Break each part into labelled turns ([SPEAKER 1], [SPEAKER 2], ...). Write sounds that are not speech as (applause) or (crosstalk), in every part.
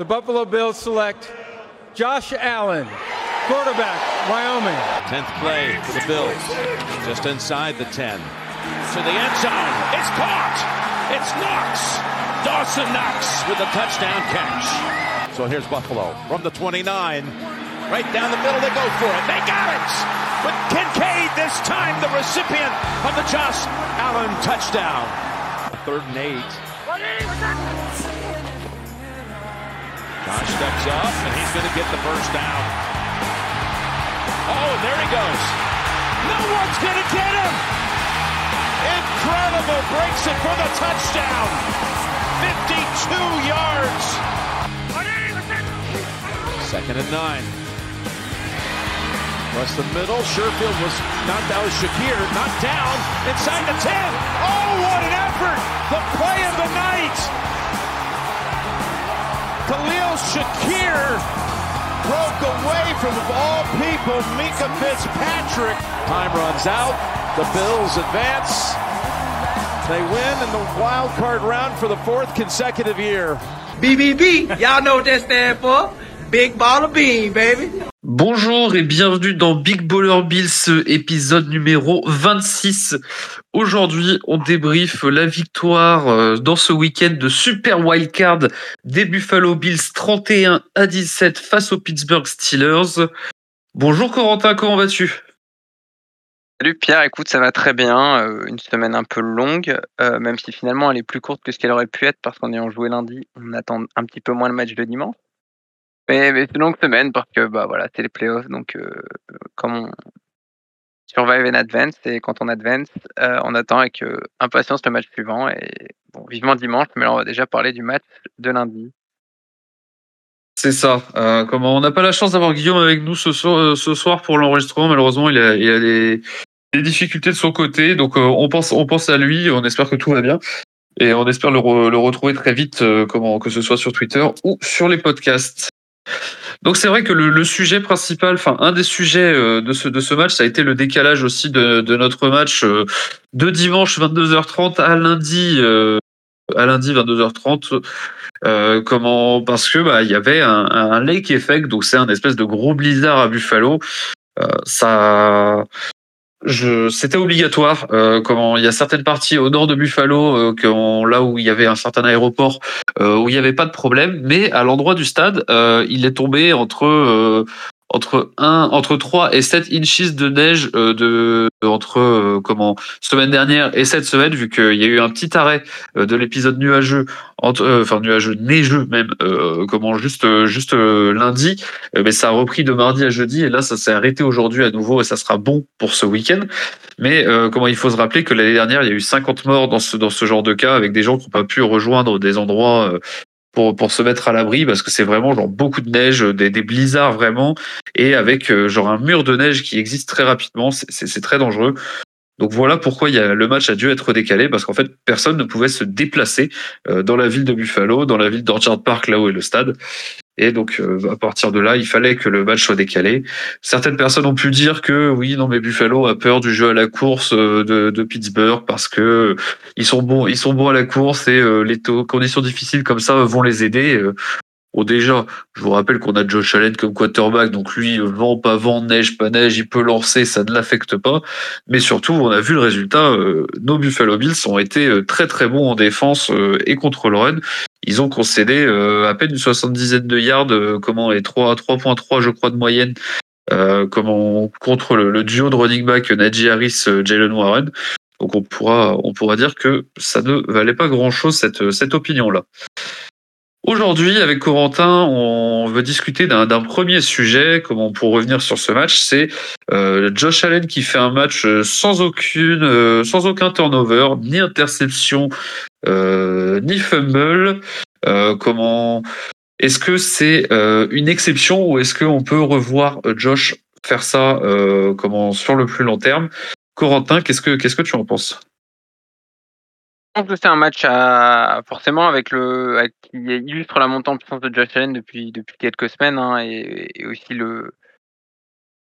[SPEAKER 1] the Buffalo Bills select Josh Allen, quarterback, Wyoming.
[SPEAKER 2] 10th play for the Bills, just inside the 10. To the end zone. It's caught. It's Knox. Dawson Knox with a touchdown catch. So here's Buffalo from the 29. Right down the middle, they go for it. They got it! But Kincaid this time the recipient of the Josh Allen touchdown. Third and eight. Steps up, and he's going to get the first down. Oh, and there he goes. No one's going to get him. Incredible. Breaks it for the touchdown. 52 yards. Second and nine. Across the middle, Sherfield was not was Shakir, not down inside the 10. Oh, what an effort! The play of the night. Khalil Shakir broke away from of all people, Mika Fitzpatrick. Time runs out. The Bills advance. They win in the wild card round for the fourth consecutive year.
[SPEAKER 3] BBB, y'all know what that stand for. Big Ball of Bean, baby.
[SPEAKER 4] Bonjour et bienvenue dans Big Baller Bills, épisode numéro 26. Aujourd'hui, on débriefe la victoire euh, dans ce week-end de Super Wildcard des Buffalo Bills 31 à 17 face aux Pittsburgh Steelers. Bonjour Corentin, comment vas-tu?
[SPEAKER 5] Salut Pierre, écoute, ça va très bien. Euh, une semaine un peu longue, euh, même si finalement elle est plus courte que ce qu'elle aurait pu être parce qu'en ayant joué lundi, on attend un petit peu moins le match de dimanche. Mais, c'est une longue semaine parce que bah voilà, c'est les playoffs, donc comme on survive and advance et quand on advance, euh, on attend avec euh, impatience le match suivant et bon, vivement dimanche. Mais là, on va déjà parler du match de lundi.
[SPEAKER 4] C'est ça. Euh, comment on n'a pas la chance d'avoir Guillaume avec nous ce soir, ce soir pour l'enregistrement. Malheureusement, il a, des, difficultés de son côté, donc on pense, on pense à lui. On espère que tout va bien et on espère le, le retrouver très vite, comment que ce soit sur Twitter ou sur les podcasts. Donc c'est vrai que le, le sujet principal, enfin un des sujets euh, de ce de ce match, ça a été le décalage aussi de, de notre match euh, de dimanche 22h30 à lundi euh, à lundi 22h30. Euh, comment parce que bah il y avait un, un lake effect, donc c'est un espèce de gros blizzard à Buffalo. Euh, ça c'était obligatoire. Euh, il y a certaines parties au nord de Buffalo, euh, là où il y avait un certain aéroport, euh, où il n'y avait pas de problème, mais à l'endroit du stade, euh, il est tombé entre entre un, entre 3 et 7 inches de neige euh, de entre euh, comment semaine dernière et cette semaine, vu qu'il y a eu un petit arrêt euh, de l'épisode nuageux, entre, euh, enfin nuageux neigeux même, euh, comment juste euh, juste lundi, mais ça a repris de mardi à jeudi et là ça s'est arrêté aujourd'hui à nouveau et ça sera bon pour ce week-end. Mais comment il faut se rappeler que l'année dernière il y a eu 50 morts dans ce dans ce genre de cas avec des gens qui n'ont pas pu rejoindre des endroits pour, pour se mettre à l'abri parce que c'est vraiment genre beaucoup de neige, des, des blizzards vraiment, et avec euh, genre un mur de neige qui existe très rapidement, c'est très dangereux. Donc voilà pourquoi il y a, le match a dû être décalé parce qu'en fait personne ne pouvait se déplacer euh, dans la ville de Buffalo, dans la ville d'Orchard Park là où est le stade. Et donc euh, à partir de là, il fallait que le match soit décalé. Certaines personnes ont pu dire que oui, non mais Buffalo a peur du jeu à la course euh, de, de Pittsburgh parce que ils sont bons, ils sont bons à la course et euh, les taux- conditions difficiles comme ça vont les aider. Euh, Bon déjà, je vous rappelle qu'on a Josh Allen comme quarterback, donc lui, euh, vent, pas vent, neige, pas neige, il peut lancer, ça ne l'affecte pas. Mais surtout, on a vu le résultat, euh, nos Buffalo Bills ont été euh, très très bons en défense euh, et contre le run. Ils ont concédé euh, à peine une soixante-dizaine de yards, euh, comment, et 3, 3.3 je crois de moyenne, euh, comment, contre le, le duo de running back Najee Harris, Jalen Warren. Donc on pourra, on pourra dire que ça ne valait pas grand-chose cette, cette opinion-là. Aujourd'hui, avec Corentin, on veut discuter d'un premier sujet, comment pour revenir sur ce match, c'est euh, Josh Allen qui fait un match sans aucune, euh, sans aucun turnover, ni interception, ni fumble. Euh, comment est-ce que c'est euh, une exception ou est-ce qu'on peut revoir euh, Josh faire ça euh, comment sur le plus long terme? Corentin, qu'est-ce que qu'est-ce que tu en penses?
[SPEAKER 5] Je pense que c'est un match forcément avec le qui illustre la montée en puissance de Josh Allen depuis depuis quelques semaines hein, et, aussi le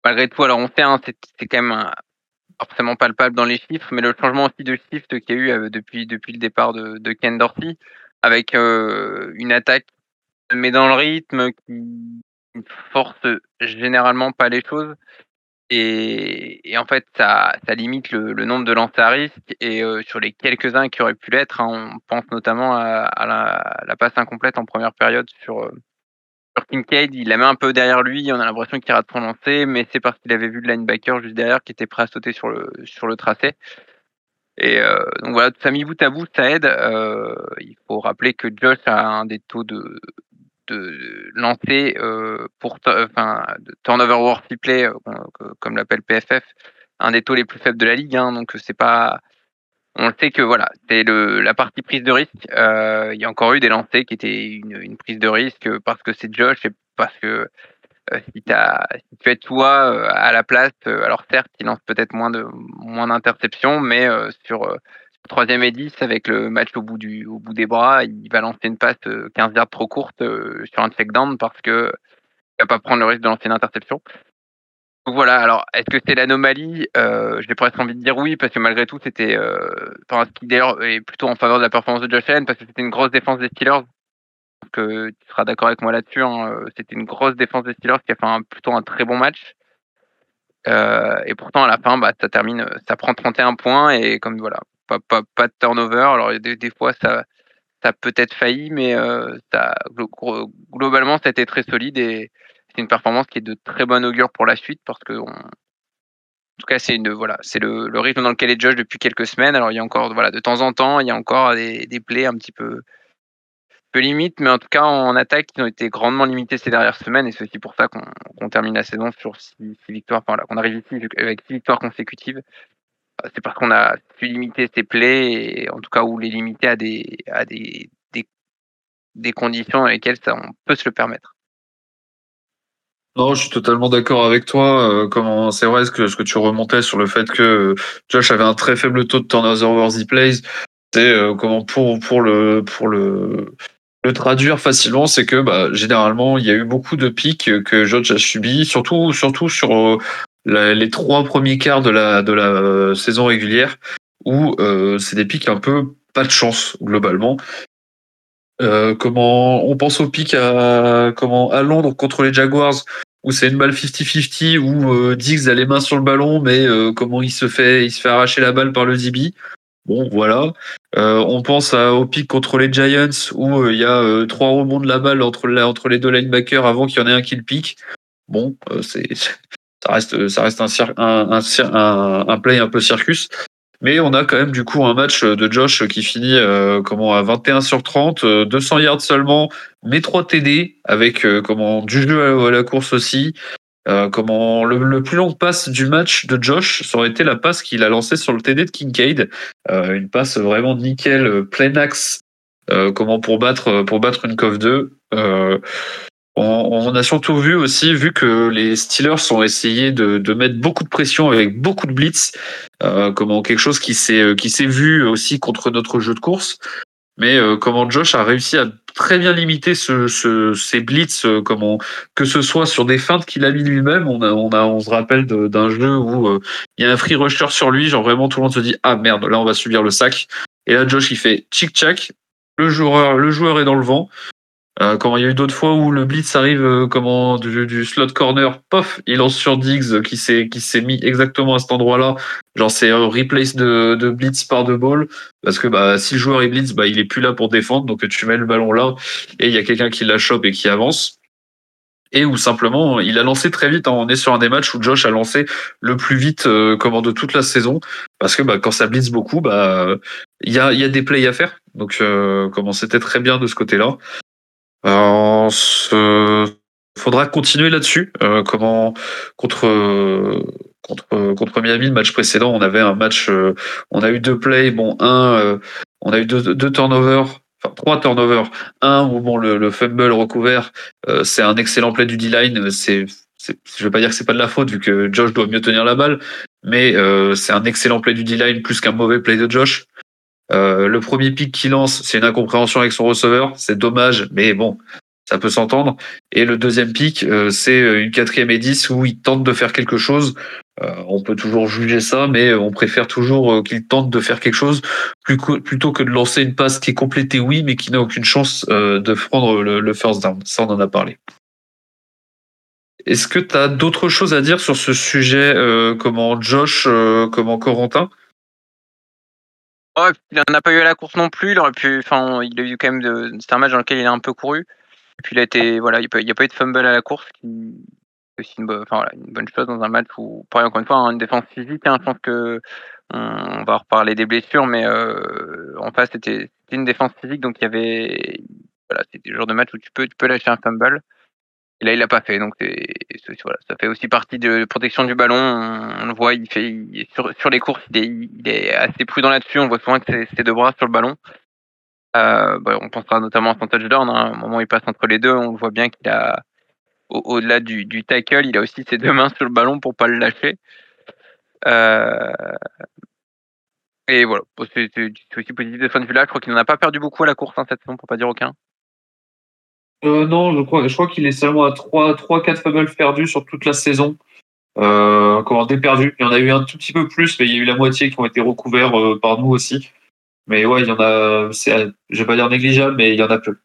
[SPEAKER 5] malgré tout alors on sait hein, c'est quand même forcément palpable dans les chiffres mais le changement aussi de shift qu'il y a eu euh, depuis depuis le départ de, Ken Dorsey avec euh, une attaque met dans le rythme, qui force généralement pas les choses. Et, en fait, ça, limite le, nombre de lancers à risque. Et sur les quelques-uns qui auraient pu l'être, hein, on pense notamment à, la, passe incomplète en première période sur, sur Kincaid. Il la met un peu derrière lui. On a l'impression qu'il rate son lancer, mais c'est parce qu'il avait vu le linebacker juste derrière qui était prêt à sauter sur le, sur le tracé. Et donc voilà, ça mis bout à bout, ça aide. il faut rappeler que Josh a un des taux de, de lancer euh, pour enfin de turnover worthy play euh, comme l'appelle PFF un des taux les plus faibles de la ligue hein, donc c'est pas on le sait que voilà c'est la partie prise de risque euh, il y a encore eu des lancers qui étaient une, prise de risque parce que c'est Josh et parce que si, as, si tu es toi à la place alors certes il lance peut-être moins de d'interceptions mais sur troisième et 10 avec le match au bout, des bras, il va lancer une passe 15 euh, yards trop courte euh, sur un check down parce que il va pas prendre le risque de lancer une interception. Voilà, alors est-ce que c'est l'anomalie? Euh, J'ai presque envie de dire oui, parce que malgré tout, c'était. Euh, d'ailleurs est plutôt en faveur de la performance de Josh Allen, parce que c'était une grosse défense des Steelers. Donc euh, tu seras d'accord avec moi là-dessus. Hein, c'était une grosse défense des Steelers qui a fait un, plutôt un très bon match. et pourtant, à la fin, bah, ça termine, ça prend 31 points, et comme voilà, pas, pas, pas de turnover. Alors des, fois ça, ça peut être failli, mais euh, ça, globalement ça a été très solide et c'est une performance qui est de très bon augure pour la suite parce que en tout cas c'est le, rythme dans lequel est Josh depuis quelques semaines. Alors il y a encore de temps en temps il y a encore des, des plays un petit peu limites, mais en tout cas en attaque qui ont été grandement limitées ces dernières semaines et c'est aussi pour ça qu'on termine la saison sur six, victoires, qu'on arrive ici avec six victoires consécutives c'est parce qu'on a su limiter ses plays, en tout cas, ou les limiter à des, conditions dans lesquelles on peut se le permettre.
[SPEAKER 4] Non, je suis totalement d'accord avec toi. Euh, comment c'est vrai ce que ce que tu remontais sur le fait que Josh avait un très faible taux de turnover worthy plays. C'est euh, comment pour pour le pour le le traduire facilement, c'est que bah, généralement il y a eu beaucoup de pics que Josh a subi, surtout surtout sur euh, les trois premiers quarts de la, de la euh, saison régulière où euh, c'est des pics un peu pas de chance globalement. Euh, comment on pense au pic à comment à Londres contre les Jaguars où c'est une balle 50-50 où euh, Diggs a les mains sur le ballon mais euh, comment il se fait il se fait arracher la balle par le DB. Bon voilà. on pense à, au pic contre les Giants où il y a trois rebonds de la balle entre, entre les deux linebackers avant qu'il y en ait un qui le pique. Bon, c'est (laughs) ça reste, ça reste un, un, un, un, play un peu circus. Mais on a quand même du coup un match de Josh qui finit euh, comment à 21 sur 30, 200 euh, yards seulement, mais 3 TD avec euh, comment du jeu à, la course aussi. comment le, plus long passe du match de Josh, ça aurait été la passe qu'il a lancée sur le TD de Kincaid, une passe vraiment nickel, plein axe, comment pour battre pour battre une COF 2. On, a surtout vu aussi, vu que les Steelers ont essayé de, de mettre beaucoup de pression avec beaucoup de blitz, euh, comment quelque chose qui s'est euh, qui s'est vu aussi contre notre jeu de course. Mais euh, comment Josh a réussi à très bien limiter ce, ce, ces blitz, euh, comment que ce soit sur des feintes qu'il a mis lui-même. On a, on a, on se rappelle d'un jeu où il y a un free rusher sur lui, genre vraiment tout le monde se dit ah merde, là on va subir le sac. Et là Josh il fait chic chac, le joueur, le joueur est dans le vent. Euh, comment il y a eu d'autres fois où le blitz arrive euh, comment du, du, slot corner, pof, il lance sur Diggs qui s'est qui s'est mis exactement à cet endroit-là. Genre c'est un replace de, de blitz par de ball parce que bah si le joueur est blitz, bah il est plus là pour défendre, donc tu mets le ballon là et il y a quelqu'un qui la chope et qui avance. Et où simplement il a lancé très vite. Hein. On est sur un des matchs où Josh a lancé le plus vite euh, comment de toute la saison parce que bah quand ça blitz beaucoup, bah il y a y a des plays à faire. Donc euh, comment c'était très bien de ce côté-là. Euh, se... faudra continuer là-dessus. Euh, comment contre contre contre Miami, le match précédent, on avait un match, euh, on a eu deux plays, bon un, on a eu deux, deux turnovers, enfin trois turnovers, un où bon le, le fumble recouvert, c'est un excellent play du D-line, c'est je vais pas dire que c'est pas de la faute vu que Josh doit mieux tenir la balle, mais euh, c'est un excellent play du D-line plus qu'un mauvais play de Josh. Euh, le premier pic qu'il lance, c'est une incompréhension avec son receveur. C'est dommage, mais bon, ça peut s'entendre. Et le deuxième pic, euh, c'est une quatrième et dix où il tente de faire quelque chose. on peut toujours juger ça, mais on préfère toujours qu'il tente de faire quelque chose plutôt que de lancer une passe qui est complétée, oui, mais qui n'a aucune chance de prendre le, first down. Ça, on en a parlé. Est-ce que tu as d'autres choses à dire sur ce sujet, comment Josh, comment Corentin?
[SPEAKER 5] Oh, il n'en a pas eu à la course non plus. Il aurait pu, enfin, il a eu quand même de, c'est un match dans lequel il a un peu couru. Puis il a été, voilà, il n'y a pas eu de fumble à la course, qui c'est une, bonne, enfin, une bonne chose dans un match où, pareil, encore une fois, hein, une défense physique. Hein, je pense que on, va reparler des blessures, mais euh, en face c'était une défense physique, donc il y avait, voilà, c'était le genre de match où tu peux, tu peux lâcher un fumble. Et là, il l'a pas fait. Donc, voilà, ça fait aussi partie de protection du ballon. On, le voit, il fait sur, les courses, il est, assez prudent là-dessus. On voit souvent que c'est ses deux bras sur le ballon. Euh, bah, on pensera notamment à son touchdown. Hein. Au moment où il passe entre les deux, on voit bien qu'il a, au-delà du, tackle, il a aussi ses deux mains sur le ballon pour pas le lâcher. Euh, et voilà, c'est aussi positif de ce point de vue-là. Je crois qu'il n'en a pas perdu beaucoup à la course hein, cette saison, pour pas dire aucun.
[SPEAKER 4] Euh, non, je crois, qu'il est seulement à 3-4 fumbles perdus sur toute la saison. Euh, comment déperdu. Il y en a eu un tout petit peu plus, mais il y a eu la moitié qui ont été recouverts euh, par nous aussi. Mais ouais, il y en a, je vais pas dire négligeable, mais il y en a peu.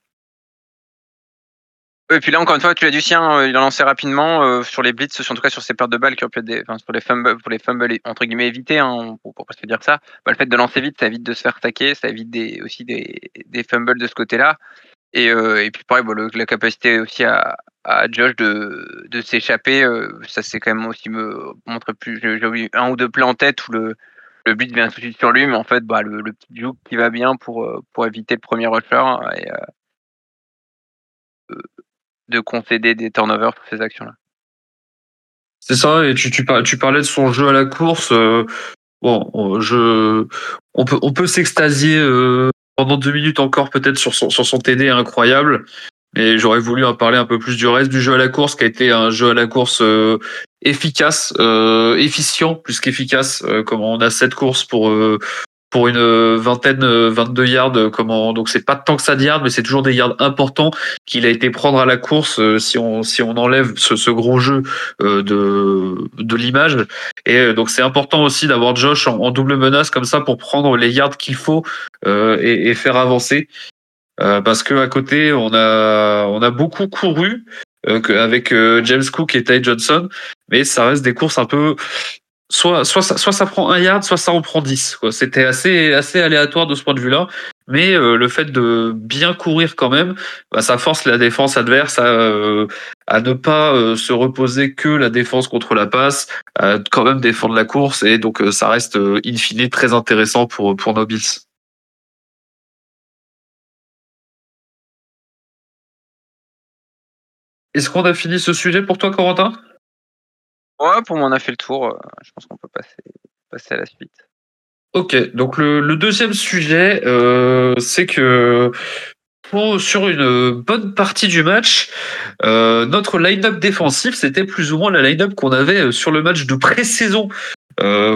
[SPEAKER 5] Et puis là, encore une fois, tu as du sien, il a lancé rapidement sur les blitz, en tout cas sur ses pertes de balles qui ont pu être des, les fumbles, pour les fumbles entre guillemets évités, hein, pour, pas se dire ça. Bah, le fait de lancer vite, ça évite de se faire taquer, ça évite des, aussi des, des fumbles de ce côté-là. Et, euh, et puis pareil, la capacité aussi à, à Josh de, de s'échapper, euh, ça c'est quand même aussi me montrer plus. J'ai eu un ou deux plans en tête où le, le but vient tout de suite sur lui, mais en fait, bah, le, le petit juke qui va bien pour, euh, pour éviter le premier rusher et de concéder des turnovers pour ces actions-là.
[SPEAKER 4] C'est ça, et tu, tu, tu, parlais de son jeu à la course. bon, je, on peut, on peut s'extasier pendant deux minutes encore peut-être sur son, sur son TD incroyable. Mais j'aurais voulu en parler un peu plus du reste du jeu à la course, qui a été un jeu à la course euh, efficace, euh, efficient plus qu'efficace. Euh, comme on a sept courses pour pour une vingtaine, 22 yards. Comment donc c'est pas tant que ça de yards, mais c'est toujours des yards importants qu'il a été prendre à la course. si on si on enlève ce, ce gros jeu de de l'image, et donc c'est important aussi d'avoir Josh en, double menace comme ça pour prendre les yards qu'il faut et, et, faire avancer. Euh, parce que à côté on a on a beaucoup couru euh, avec euh, James Cook et Ty Johnson, mais ça reste des courses un peu soit soit ça, soit ça prend un yard, soit ça en prend 10. C'était assez assez aléatoire de ce point de vue-là, mais le fait de bien courir quand même, bah, ça force la défense adverse à à ne pas se reposer que la défense contre la passe, à quand même défendre la course et donc ça reste in fine très intéressant pour pour. Est-ce qu'on a fini ce sujet pour toi, Corentin?
[SPEAKER 5] Ouais, pour moi, on a fait le tour. Euh, je pense qu'on peut passer, à la suite.
[SPEAKER 4] Ok, donc le, deuxième sujet, euh, c'est que sur une bonne partie du match, euh, notre line-up défensif, c'était plus ou moins la line-up qu'on avait sur le match de pré-saison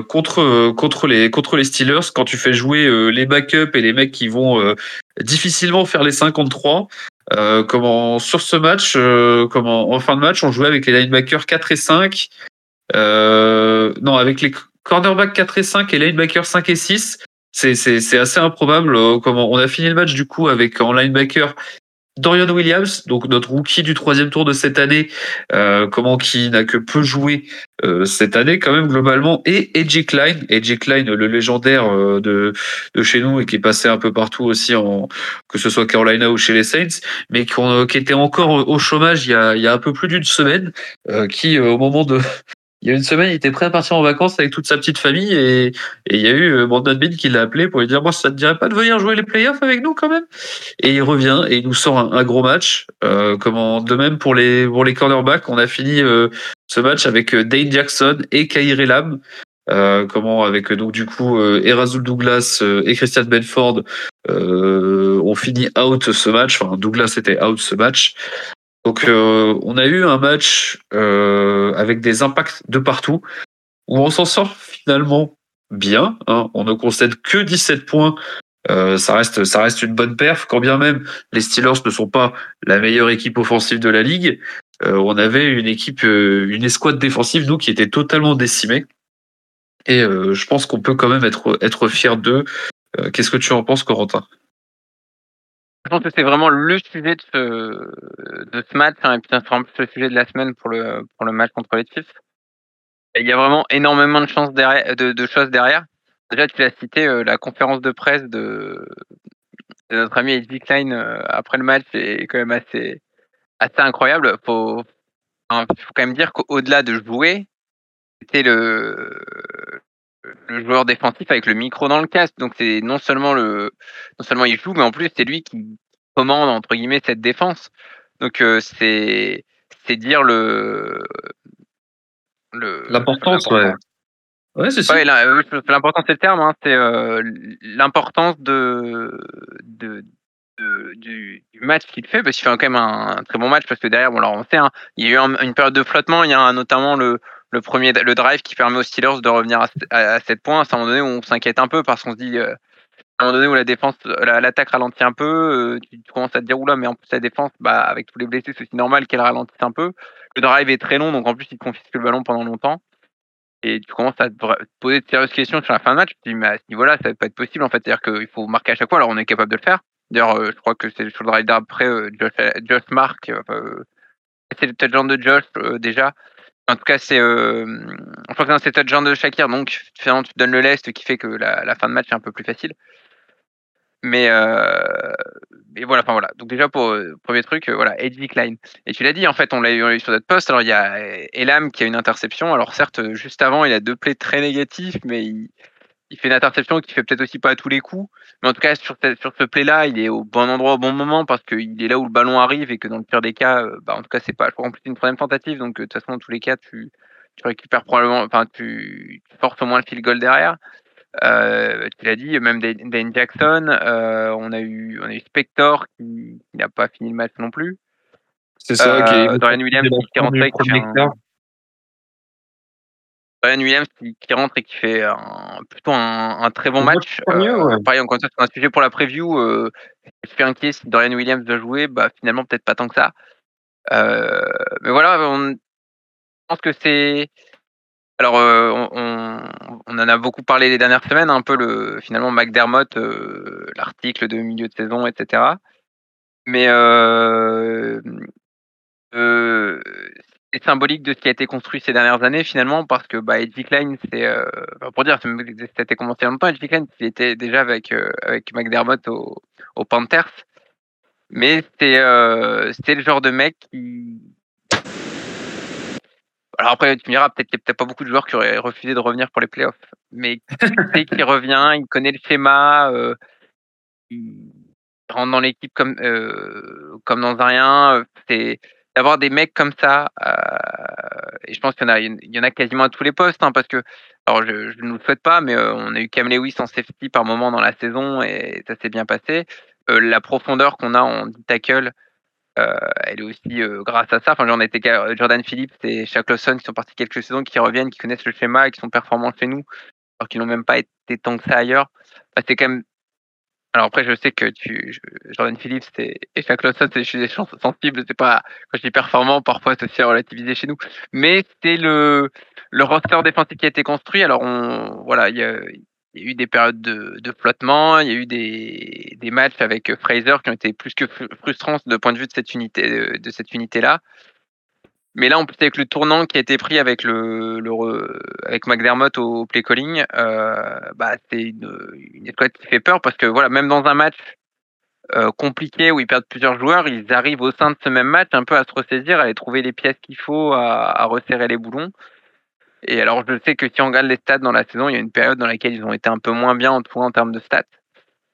[SPEAKER 4] contre les contre Steelers quand tu fais jouer les backups et les mecs qui vont difficilement faire les 53 euh, comment sur ce match, comment en fin de match, on jouait avec les linebackers 4 et 5. Euh, non, avec les cornerbacks 4 et 5 et linebackers 5 et 6. C'est, assez improbable. comment on a fini le match du coup avec en linebacker Dorian Williams, donc notre rookie du troisième tour de cette année, euh, comment qui n'a que peu joué euh, cette année quand même globalement, et Edgy Klein, Edgy Klein, le légendaire euh, de, de chez nous et qui est passé un peu partout aussi, en, que ce soit Carolina ou chez les Saints, mais qui, qui était encore au chômage il y a, il y a un peu plus d'une semaine, qui au moment de il y a une semaine, il était prêt à partir en vacances avec toute sa petite famille et, il y a eu euh, Brandon Bean qui l'a appelé pour lui dire moi ça te dirait pas de venir jouer les playoffs avec nous quand même? Et il revient et il nous sort un, gros match euh, comment de même pour les cornerbacks. On a fini euh, ce match avec Dane Jackson et Kyrie Lam comment avec donc du coup Erasul Douglas et Christian Benford ont fini out ce match. Enfin Douglas était out ce match donc euh, on a eu un match euh, avec des impacts de partout où on s'en sort finalement bien. Hein. On ne concède que 17 points. Euh, ça reste ça reste une bonne perf quand bien même les Steelers ne sont pas la meilleure équipe offensive de la ligue. on avait une équipe, une escouade défensive, nous, qui était totalement décimée. Et je pense qu'on peut quand même être, être fier d'eux. Qu'est-ce que tu en penses, Corentin?
[SPEAKER 5] Pense que c'est vraiment le sujet de ce, match, hein, et puis c'est vraiment le sujet de la semaine pour le, pour le match contre les Chiefs. il y a vraiment énormément de, chances derrière, de, choses derrière. Déjà, tu l'as cité, euh, la conférence de presse de, notre ami Eddie Klein euh, après le match est quand même assez, assez incroyable. Il faut, faut quand même dire qu'au-delà de jouer, c'était le, le joueur défensif avec le micro dans le casque. Donc c'est non seulement le non seulement il joue, mais en plus c'est lui qui commande entre guillemets cette défense. Donc euh, c'est c'est dire le
[SPEAKER 4] l'importance ouais.
[SPEAKER 5] Ouais, c'est ça. l'importance c'est le terme, hein, c'est euh, l'importance de, de, du, match qu'il fait, parce qu'il fait quand même un, très bon match, parce que derrière, bon, alors on sait, hein, il y a eu une période de flottement, il y a notamment le, le premier le drive qui permet aux Steelers de revenir à, à, 7 points. À un moment donné où on s'inquiète un peu parce qu'on se dit euh, à un moment donné où la défense, l'attaque ralentit un peu, euh, tu, commences à te dire oula, mais en plus la défense, bah avec tous les blessés, c'est aussi normal qu'elle ralentisse un peu. Le drive est très long, donc en plus il confisque le ballon pendant longtemps. Et tu commences à te poser de sérieuses questions sur la fin de match. Tu te dis, mais à ce niveau-là, ça va pas être possible en fait. C'est-à-dire qu'il faut marquer à chaque fois. Alors on est capable de le faire. D'ailleurs, euh, je crois que c'est sur le drive d'après, Josh, Josh Mark, c'est le touchdown de Josh déjà. En tout cas, c'est. Euh, je c'est touchdown de Shakir, donc finalement, tu te donnes le lest qui fait que la, fin de match est un peu plus facile. Mais, euh, mais voilà, enfin voilà. Donc déjà pour euh, premier truc, euh, voilà, Eddie Klein. Et tu l'as dit, en fait, on l'a eu sur notre poste. Alors il y a Elam qui a une interception. Alors certes, juste avant, il a deux plays très négatifs, mais il, il fait une interception qui fait peut-être aussi pas à tous les coups. Mais en tout cas, sur, sur ce play-là, il est au bon endroit au bon moment parce qu'il est là où le ballon arrive et que dans le pire des cas, bah, en tout cas, c'est pas, je crois, en plus, une troisième tentative. Donc, de toute façon, dans tous les cas, tu, tu récupères probablement, enfin, tu, tu, forces au moins le field goal derrière. Euh, tu l'as dit, même Dane Jackson, euh, on a eu, on a eu Spector qui, n'a pas fini le match non plus.
[SPEAKER 4] C'est ça, euh,
[SPEAKER 5] Dorian Williams qui rentre avec Ryan Williams qui, rentre et qui fait un, plutôt un, très bon match. Euh, pareil, encore c'est un sujet pour la preview. Euh, je suis inquiet si Dorian Williams doit jouer. Bah, finalement, peut-être pas tant que ça. Euh, mais voilà, on, je pense que c'est. Alors, on, on, en a beaucoup parlé les dernières semaines, un peu le finalement McDermott, l'article de milieu de saison, etc. Mais euh, c'est symbolique de ce qui a été construit ces dernières années finalement parce que bah, Eddie Klein, c'est euh, pour dire, été commencé longtemps. Eddie Klein, il était déjà avec euh, avec McDermott au, au Panthers, mais c'est euh, c'était le genre de mec qui alors après, tu me diras, peut-être qu'il n'y a peut-être pas beaucoup de joueurs qui auraient refusé de revenir pour les playoffs. Mais qui qu'il (laughs) revient, il connaît le schéma, euh, il rentre dans l'équipe comme, euh, comme dans un rien. C'est, d'avoir des mecs comme ça, euh, et je pense qu'il y en a, il y en a quasiment à tous les postes, hein, parce que, alors je, ne nous le souhaite pas, mais euh, on a eu Cam Lewis en safety par moment dans la saison et ça s'est bien passé. Euh, la profondeur qu'on a en tackle, elle est aussi grâce à ça. Enfin, j'en étais Jordan Phillips et Shaq Lawson qui sont partis quelques saisons, qui reviennent, qui connaissent le schéma et qui sont performants chez nous, alors qu'ils n'ont même pas été tant que ça ailleurs. c'est quand même alors après, je sais que tu, Jordan Phillips et, et Shaq Lawson, c'est des chances (laughs) sensibles. C'est pas quand je dis performant, parfois c'est aussi relativisé chez nous. Mais c'est le le roster défensif qui a été construit. Alors on, voilà, il y a, il y a eu des périodes de, flottement, il y a eu des, matchs avec Fraser qui ont été plus que frustrants de point de vue de cette unité de cette unité là. Mais là, en plus avec le tournant qui a été pris avec le, McDermott au play calling, euh, bah c'est une, une escouade qui fait peur parce que voilà, même dans un match euh, compliqué où ils perdent plusieurs joueurs, ils arrivent au sein de ce même match un peu à se ressaisir, à aller trouver les pièces qu'il faut, à, resserrer les boulons. Et alors je sais que si on regarde les stats dans la saison, il y a une période dans laquelle ils ont été un peu moins bien en tout en termes de stats,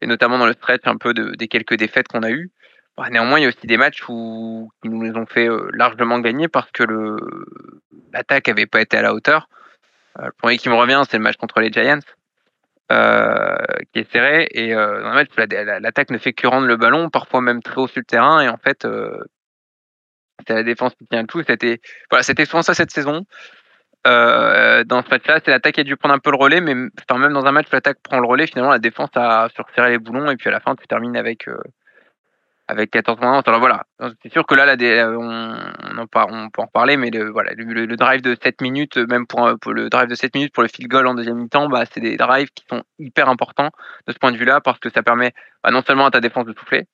[SPEAKER 5] et notamment dans le stretch un peu de, des quelques défaites qu'on a eues. Bah, néanmoins, il y a aussi des matchs où qui nous les ont fait euh, largement gagner parce que l'attaque avait pas été à la hauteur. Euh, le premier qui me revient, c'est le match contre les Giants, euh, qui est serré et dans le match, l'attaque ne fait que rendre le ballon, parfois même très haut sur le terrain et en fait, c'est la défense qui tient le tout. C'était voilà, souvent ça cette saison. Dans ce match-là, c'est l'attaque qui a dû prendre un peu le relais, mais même dans un match où l'attaque prend le relais, finalement la défense a surserré les boulons et puis à la fin tu termines avec avec 14 points. Alors voilà, c'est sûr que là, là on, peut en parler, mais le, voilà, le, drive de 7 minutes, même pour, le drive de 7 minutes pour le field goal en deuxième mi-temps, bah, c'est des drives qui sont hyper importants de ce point de vue-là parce que ça permet bah, non seulement à ta défense de souffler,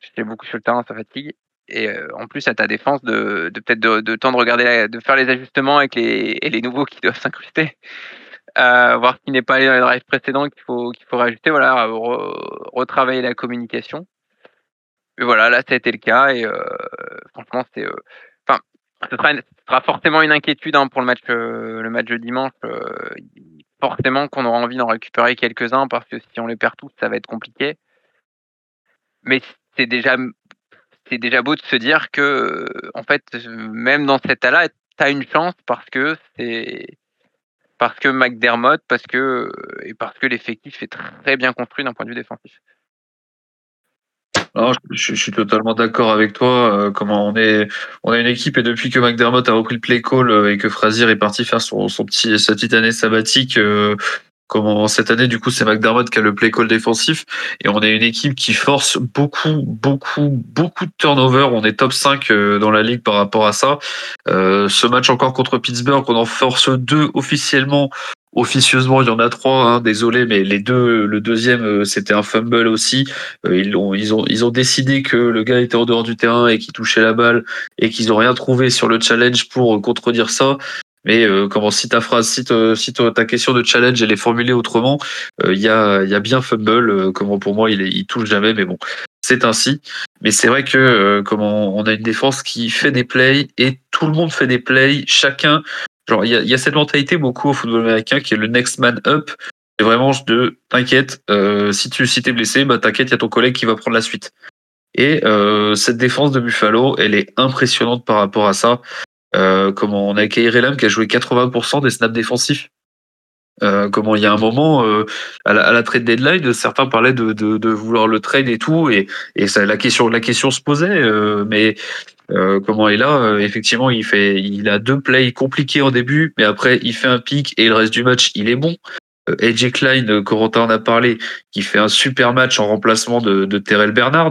[SPEAKER 5] j'étais beaucoup sur le terrain, ça fatigue, et euh, en plus à ta défense de, peut-être de, temps de regarder, de faire les ajustements avec les, nouveaux qui (laughs) doivent s'incruster. Euh, voir qui n'est pas allé dans les drives précédents qu'il faut qu'il faut réajuster voilà retravailler la communication mais voilà, là, ça a été le cas et euh, franchement, c'est, euh, enfin, ce sera, forcément une inquiétude hein, pour le match, le match de dimanche. forcément qu'on aura envie d'en récupérer quelques-uns parce que si on les perd tous, ça va être compliqué. Mais c'est déjà, c'est déjà beau de se dire que, en fait, même dans cet état-là, tu as une chance parce que c'est parce que McDermott, parce que et parce que l'effectif est très bien construit d'un point de vue défensif.
[SPEAKER 4] Non, je, suis totalement d'accord avec toi. Euh, comment on est, on a une équipe et depuis que McDermott a repris le play call euh, et que Frazier est parti faire son, petit, sa petite année sabbatique, euh, comment cette année du coup c'est McDermott qui a le play call défensif et on est une équipe qui force beaucoup, beaucoup, beaucoup de turnover. On est top 5 dans la ligue par rapport à ça. ce match encore contre Pittsburgh, on en force deux officiellement Officieusement, il y en a trois. Hein, désolé, mais les deux, le deuxième, euh, c'était un fumble aussi. Euh, ils ont, ils ont, ils ont décidé que le gars était en dehors du terrain et qu'il touchait la balle et qu'ils ont rien trouvé sur le challenge pour contredire ça. Mais euh, comment si ta phrase, si, ta question de challenge elle est formulée autrement, il y a, il y a bien fumble. comment pour moi, il, il touche jamais, mais bon, c'est ainsi. Mais c'est vrai que comment on a une défense qui fait des plays et tout le monde fait des plays. Chacun Genre, il y a, cette mentalité beaucoup au football américain qui est le next man up. C'est vraiment de t'inquiète, euh, si tu si t'es blessé, bah t'inquiète, il y a ton collègue qui va prendre la suite. Et euh, cette défense de Buffalo, elle est impressionnante par rapport à ça. Euh, comment on a Kyrie Lam qui a joué 80% des snaps défensifs. Euh, comment il y a un moment euh, à, la, à, trade deadline, certains parlaient de, vouloir le trade et tout, et, ça, la question se posait, mais comment est là Effectivement, il fait, il a deux plays compliqués en début, mais après il fait un pic et le reste du match il est bon. Euh, AJ Klein, euh, Corentin en a parlé, qui fait un super match en remplacement de, de Terrell Bernard.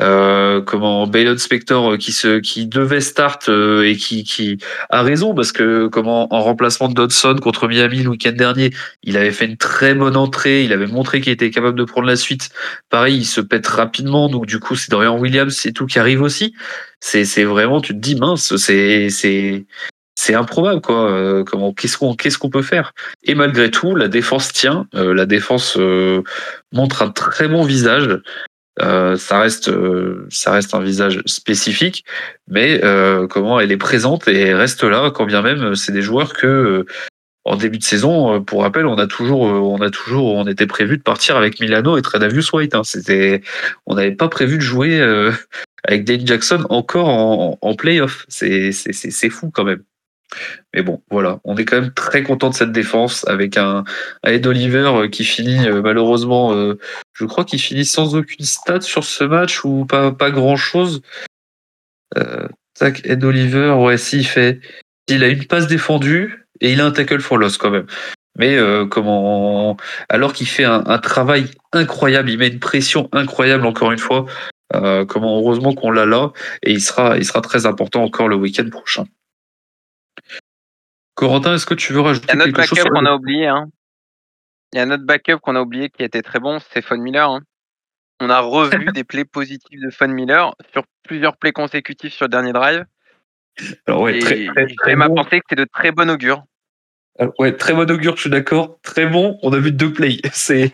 [SPEAKER 4] Euh, comment Baylon Spector qui se qui devait start et qui qui a raison parce que comment en remplacement de Dodson contre Miami le week-end dernier, il avait fait une très bonne entrée, il avait montré qu'il était capable de prendre la suite. Pareil, il se pète rapidement, donc du coup c'est Dorian Williams c'est tout qui arrive aussi. C'est vraiment tu te dis mince, c'est c'est improbable quoi. Euh, comment qu'est-ce qu'on peut faire Et malgré tout, la défense tient. Euh, la défense euh, montre un très bon visage. ça reste ça reste un visage spécifique, mais comment elle est présente et reste là quand bien même c'est des joueurs que en début de saison, pour rappel, on a toujours, on a toujours, on était prévu de partir avec Milano et Tredavious White. Hein. C'était, on n'avait pas prévu de jouer (laughs) avec Dane Jackson encore en, en playoff. C'est fou quand même. Mais bon, voilà, on est quand même très content de cette défense avec un, Ed Oliver euh, qui finit euh, malheureusement, euh, je crois qu'il finit sans aucune stat sur ce match ou pas, pas grand chose. tac, Ed Oliver, ouais, si, il fait, il a une passe défendue et il a un tackle for loss quand même. Mais comment, alors qu'il fait un, travail incroyable, il met une pression incroyable encore une fois. comment heureusement qu'on l'a là et il sera, il sera très important encore le week-end prochain. Corentin, est-ce que tu veux rajouter
[SPEAKER 5] Il y a
[SPEAKER 4] notre
[SPEAKER 5] backup qu'on a oublié. Hein. Il y a notre backup qu'on a oublié qui était très bon, c'est Fon Miller. Hein. On a revu (laughs) des plays positifs de Fon Miller sur plusieurs plays consécutifs sur le dernier drive.
[SPEAKER 4] Alors ouais, très,
[SPEAKER 5] très, bon. pensé que c'est de très bon augure.
[SPEAKER 4] ouais, très bon augure, je suis d'accord. Très bon, on a vu deux plays. (laughs) C'est.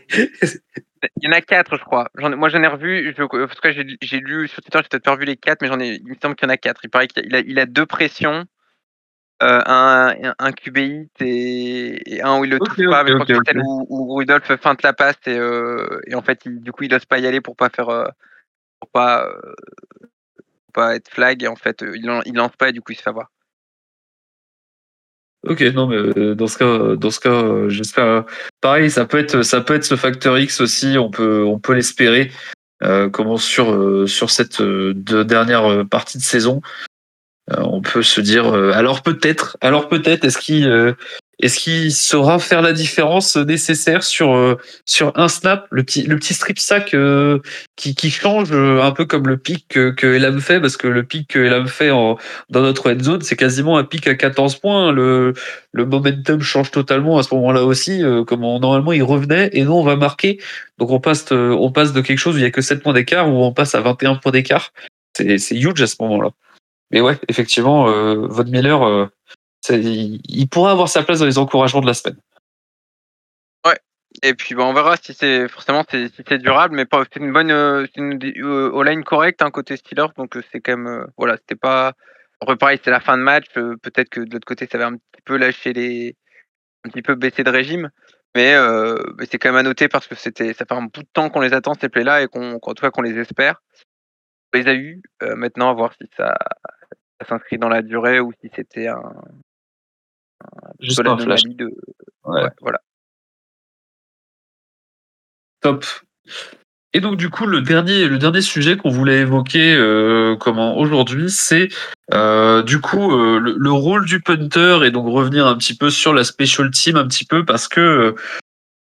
[SPEAKER 5] Il y en a quatre, je crois. moi, j'en ai revu. Je, tout cas, j'ai lu sur Twitter, j'ai peut-être pas revu les quatre, mais j'en ai. Il me semble qu'il y en a quatre. Il paraît qu'il a, il a deux pressions euh, un, un QBI et, un où il le touche pas, mais okay, okay. où, où, Rudolph feinte la passe et, euh, et en fait, il, du coup, il n'ose pas y aller pour pas faire, euh, pour pas, pour pas être flag et en fait, il, il lance pas et du coup, il se fait avoir.
[SPEAKER 4] Ok, non, mais dans ce cas, dans ce cas, j'espère. Pareil, ça peut être, ça peut être ce facteur X aussi. On peut, on peut l'espérer. Euh, comment sur sur cette dernière partie de saison, on peut se dire euh, alors peut-être, alors peut-être est-ce qu'il euh, Est-ce qu'il saura faire la différence nécessaire sur euh, sur un snap, le petit le petit strip sack euh, qui, qui change euh, un peu comme le pic que, que Elam fait, parce que le pic que Elam fait en, dans notre end zone, c'est quasiment un pic à 14 points. Le le momentum change totalement à ce moment-là aussi. comme normalement il revenait et nous on va marquer. Donc on passe on passe de quelque chose où il y a que 7 points d'écart où on passe à 21 points d'écart. C'est c'est huge à ce moment-là. Mais ouais, effectivement, Von Miller il pourrait avoir sa place dans les encouragements de la semaine.
[SPEAKER 5] Ouais. Et puis bah, on verra si c'est forcément si c'est durable, mais c'est une bonne euh, une euh, line correcte hein, côté Steelers, donc euh, c'est quand même voilà c'était pas pareil c'est la fin de match, peut-être que de l'autre côté ça va un petit peu lâcher les un petit peu baisser de régime, mais, c'est quand même à noter parce que c'était ça fait un bout de temps qu'on les attend ces plays là et qu'on en tout cas qu'on les espère. On les a eu, maintenant à voir si ça s'inscrit dans la durée ou si c'était un,
[SPEAKER 4] Juste un flash.
[SPEAKER 5] De... Ouais. voilà.
[SPEAKER 4] Top. Et donc du coup le dernier le dernier sujet qu'on voulait évoquer euh, comment aujourd'hui c'est euh, du coup euh, le, rôle du punter et donc revenir un petit peu sur la special team un petit peu parce que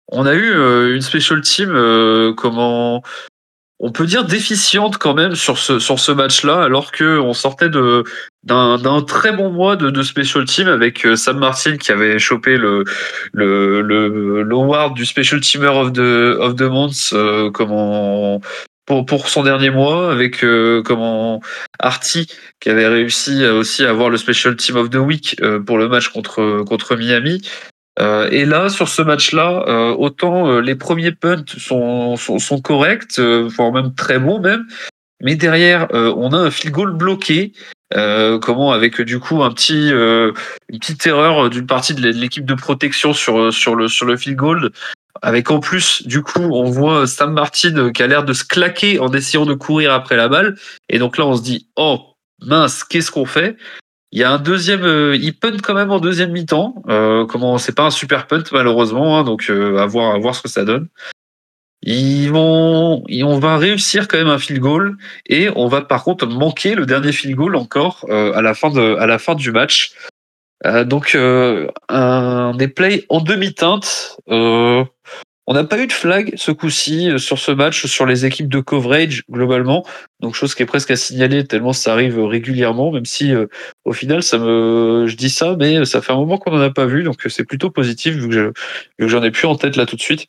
[SPEAKER 4] on a eu une special team comment on peut dire déficiente quand même sur ce sur ce match-là, alors que on sortait de d'un très bon mois de, de special team avec euh, Sam Martin qui avait chopé le le le l'award du special teamer of the of the month euh, comment pour pour son dernier mois avec euh, comment Artie qui avait réussi aussi à avoir le special team of the week euh, pour le match contre contre Miami euh, et là, sur ce match-là, euh, autant euh, les premiers punts sont, sont, sont corrects, voire même très bons même, mais derrière, on a un field goal bloqué. comment avec du coup un petit une petite erreur d'une partie de l'équipe de protection sur sur le sur le field goal avec en plus du coup on voit Sam Martin qui a l'air de se claquer en essayant de courir après la balle et donc là on se dit oh mince qu'est-ce qu'on fait? Il y a un deuxième, euh, il punt quand même en deuxième mi-temps. Euh, comment, c'est pas un super punt malheureusement, hein, donc euh, à voir, à voir ce que ça donne. Ils vont, on va réussir quand même un field goal et on va par contre manquer le dernier field goal encore euh, à la fin de, à la fin du match. Euh, donc euh, un des plays en demi-teinte. On n'a pas eu de flag ce coup-ci euh, sur ce match sur les équipes de coverage globalement, donc chose qui est presque à signaler tellement ça arrive régulièrement, même si euh, au final ça me, je dis ça, mais ça fait un moment qu'on n'en a pas vu, donc c'est plutôt positif vu que j'en ai plus en tête là tout de suite.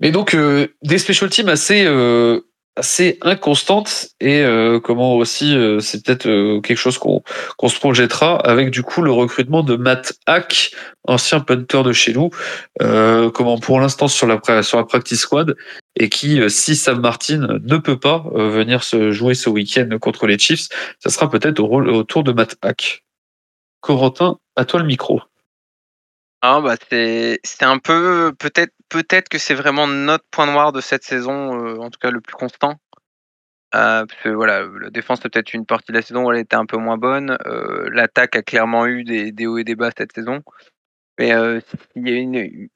[SPEAKER 4] Mais donc euh, des special teams assez assez inconstante et euh, comment aussi euh, c'est peut-être euh, quelque chose qu'on qu'on se projettera avec du coup le recrutement de Matt Hack, ancien punter de chez nous, comment pour l'instant sur la sur la practice squad et qui si Sam Martin ne peut pas venir se jouer ce week-end contre les Chiefs, ça sera peut-être au, au tour de Matt Hack. Corentin, à toi le micro.
[SPEAKER 5] Ah bah c'est un peu peut-être peut-être que c'est vraiment notre point noir de cette saison, euh, en tout cas le plus constant. Euh, parce que voilà, la défense c'est peut-être une partie de la saison où elle était un peu moins bonne. Euh, l'attaque a clairement eu des, hauts et des bas cette saison. Mais il y a une,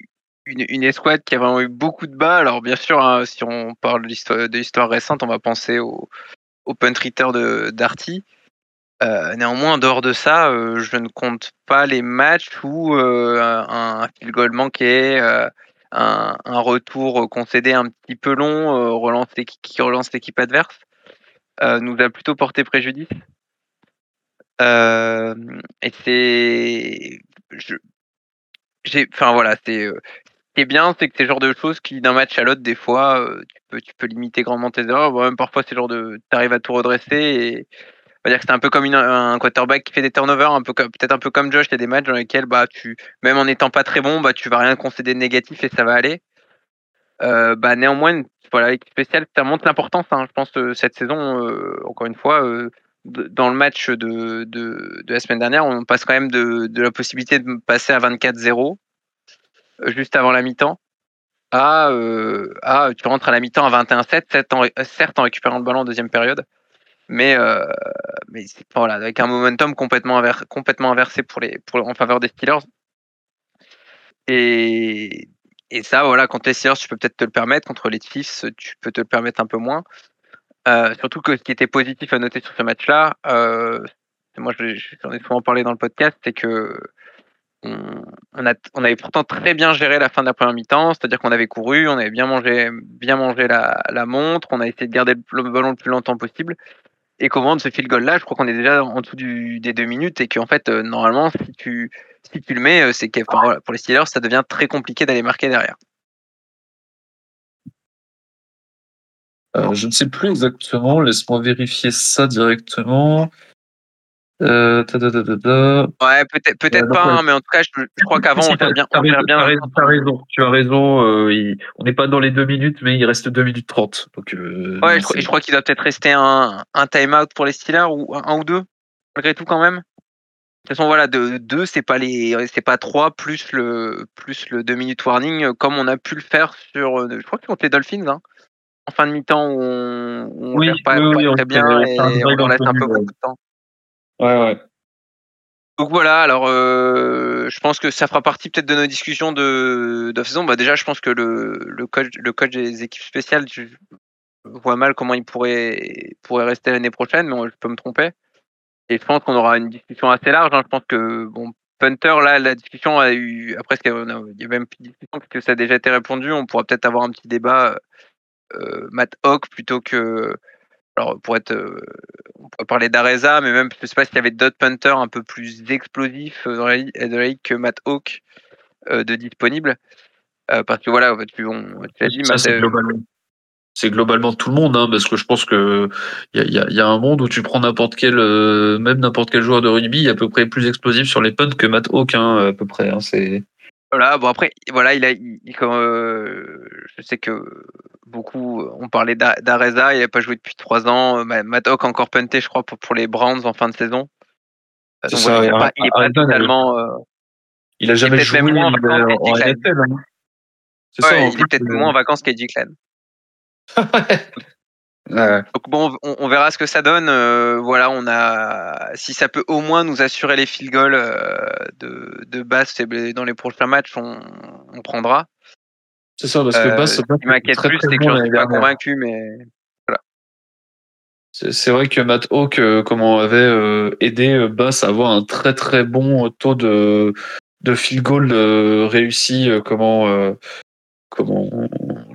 [SPEAKER 5] une, escouade qui a vraiment eu beaucoup de bas. Alors bien sûr, hein, si on parle de l'histoire récente, on va penser au, au punt de Darty. Euh, néanmoins, en dehors de ça, euh, je ne compte pas les matchs où euh, un field goal manqué, un, retour concédé un petit peu long, relance qui relance l'équipe adverse, nous a plutôt porté préjudice. et c'est, enfin voilà, c'est, ce qui est bien, c'est que c'est le genre de choses qui d'un match à l'autre, des fois, tu peux, limiter grandement tes erreurs. parfois, c'est le genre de, tu arrives à tout redresser et va dire que c'est un peu comme un quarterback qui fait des turnovers, peut-être un peu comme Josh. Il y a des matchs dans lesquels, bah, tu, même en n'étant pas très bon, bah, tu vas rien concéder de négatif et ça va aller. Euh, bah, néanmoins, voilà, l'équipe spéciale, ça montre l'importance. Hein, je pense que cette saison, euh, encore une fois, euh, dans le match de, la semaine dernière, on passe quand même de, la possibilité de passer à 24-0 juste avant la mi-temps. À, tu rentres à la mi-temps à 21-7, certes en récupérant le ballon en deuxième période, mais, euh, mais voilà, avec un momentum complètement, complètement inversé pour les, pour, en faveur des Steelers. Et, et ça, voilà, contre les Steelers, tu peux peut-être te le permettre. Contre les Chiefs, tu peux te le permettre un peu moins. Euh, surtout que ce qui était positif à noter sur ce match-là, euh, moi j'en ai souvent parlé dans le podcast, c'est que on, a, on avait pourtant très bien géré la fin de la première mi-temps, c'est-à-dire qu'on avait couru, on avait bien mangé, bien mangé la, la, montre, on a essayé de garder le ballon le plus longtemps possible. Et qu'au moment de ce field goal là, je crois qu'on est déjà en dessous du, des deux minutes et qu'en fait, euh, normalement, si tu, si tu le mets, euh, c'est que enfin, pour les Steelers, ça devient très compliqué d'aller marquer derrière.
[SPEAKER 4] Euh, je ne sais plus exactement, laisse-moi vérifier ça directement. Euh,
[SPEAKER 5] ouais, peut-être peut euh, pas, hein, mais en tout cas, je, je crois qu'avant, on gère bien.
[SPEAKER 4] Tu as, raison, as raison, tu as raison euh, il, on n'est pas dans les deux minutes, mais il reste 2 minutes 30. Donc,
[SPEAKER 5] ouais, je, je, crois qu'il doit peut-être rester un, un time-out pour les Steelers, ou un, ou deux, malgré tout, quand même. De toute façon, voilà, de deux, c'est pas les, c'est pas trois plus le, plus le 2 minutes warning, comme on a pu le faire sur, je crois que contre les Dolphins, hein, en fin de mi-temps où on, on
[SPEAKER 4] oui,
[SPEAKER 5] pas,
[SPEAKER 4] oui,
[SPEAKER 5] pas
[SPEAKER 4] oui,
[SPEAKER 5] très
[SPEAKER 4] on
[SPEAKER 5] bien et on, on laisse un peu beaucoup de temps.
[SPEAKER 4] Ouais, ouais.
[SPEAKER 5] Donc voilà, alors euh, je pense que ça fera partie peut-être de nos discussions de, saison. Bah déjà, je pense que le, le, coach, le coach des équipes spéciales, je vois mal comment il pourrait, pourrait rester l'année prochaine, mais je peux me tromper. Et je pense qu'on aura une discussion assez large. Hein. Je pense que bon, Punter, là, la discussion a eu. Après, il y a même plus de discussion parce que ça a déjà été répondu. On pourra peut-être avoir un petit débat euh, Matt Hawk plutôt que alors, pour être, euh, on pourrait parler d'Areza, mais même, je sais pas s'il y avait d'autres punters un peu plus explosifs euh, dans la, dans la ligue que Matt Hawk euh, de disponible. Parce que voilà, tu, on, tu as dit,
[SPEAKER 4] Ça, c'est globalement, c'est globalement tout le monde, hein, parce que je pense que il y a, y a, un monde où tu prends n'importe quel, euh, même n'importe quel joueur de rugby, à peu près plus explosif sur les punts que Matt Hawk, hein, à peu près. Hein, c'est
[SPEAKER 5] voilà, bon après, voilà, il a, il, euh, je sais que beaucoup ont parlé d'Areza, il n'a pas joué depuis trois ans. Matt Hawk encore punté, je crois, pour, pour les Browns en fin de saison.
[SPEAKER 4] Donc, ça, voilà, il n'est pas, il est pas totalement. Euh, il a jamais joué
[SPEAKER 5] même moins en
[SPEAKER 4] vacances
[SPEAKER 5] en NFL. Hein. Ouais, ça, il est peut-être euh... moins en vacances qu'Eddie Clan.
[SPEAKER 4] Ouais.
[SPEAKER 5] Donc bon, on, on, verra ce que ça donne. Euh, voilà, on a si ça peut au moins nous assurer les field goals euh, de, de Bass dans les prochains matchs, on, on prendra.
[SPEAKER 4] C'est ça, parce que
[SPEAKER 5] euh,
[SPEAKER 4] Bass.
[SPEAKER 5] Ce qui m'inquiète plus, c'est que je suis pas convaincu, mais voilà.
[SPEAKER 4] C'est vrai que Matt Hawk, euh, comment avait euh, aidé Bass à avoir un très très bon taux de de field goal réussi, comment comment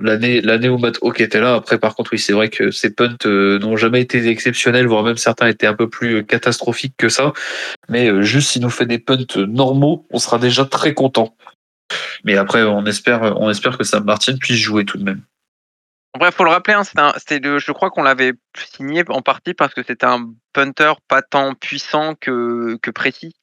[SPEAKER 4] l'année l'année où Matt Hawk était là. Après, par contre, oui, c'est vrai que ces punts n'ont jamais été exceptionnels, voire même certains étaient un peu plus catastrophiques que ça. Mais juste s'il nous fait des punts normaux, on sera déjà très content. Mais après, on espère, on espère que Sam Martin puisse jouer tout de même.
[SPEAKER 5] Bref, faut le rappeler, hein, c'était je crois qu'on l'avait signé en partie parce que c'était un punter pas tant puissant que, que précis.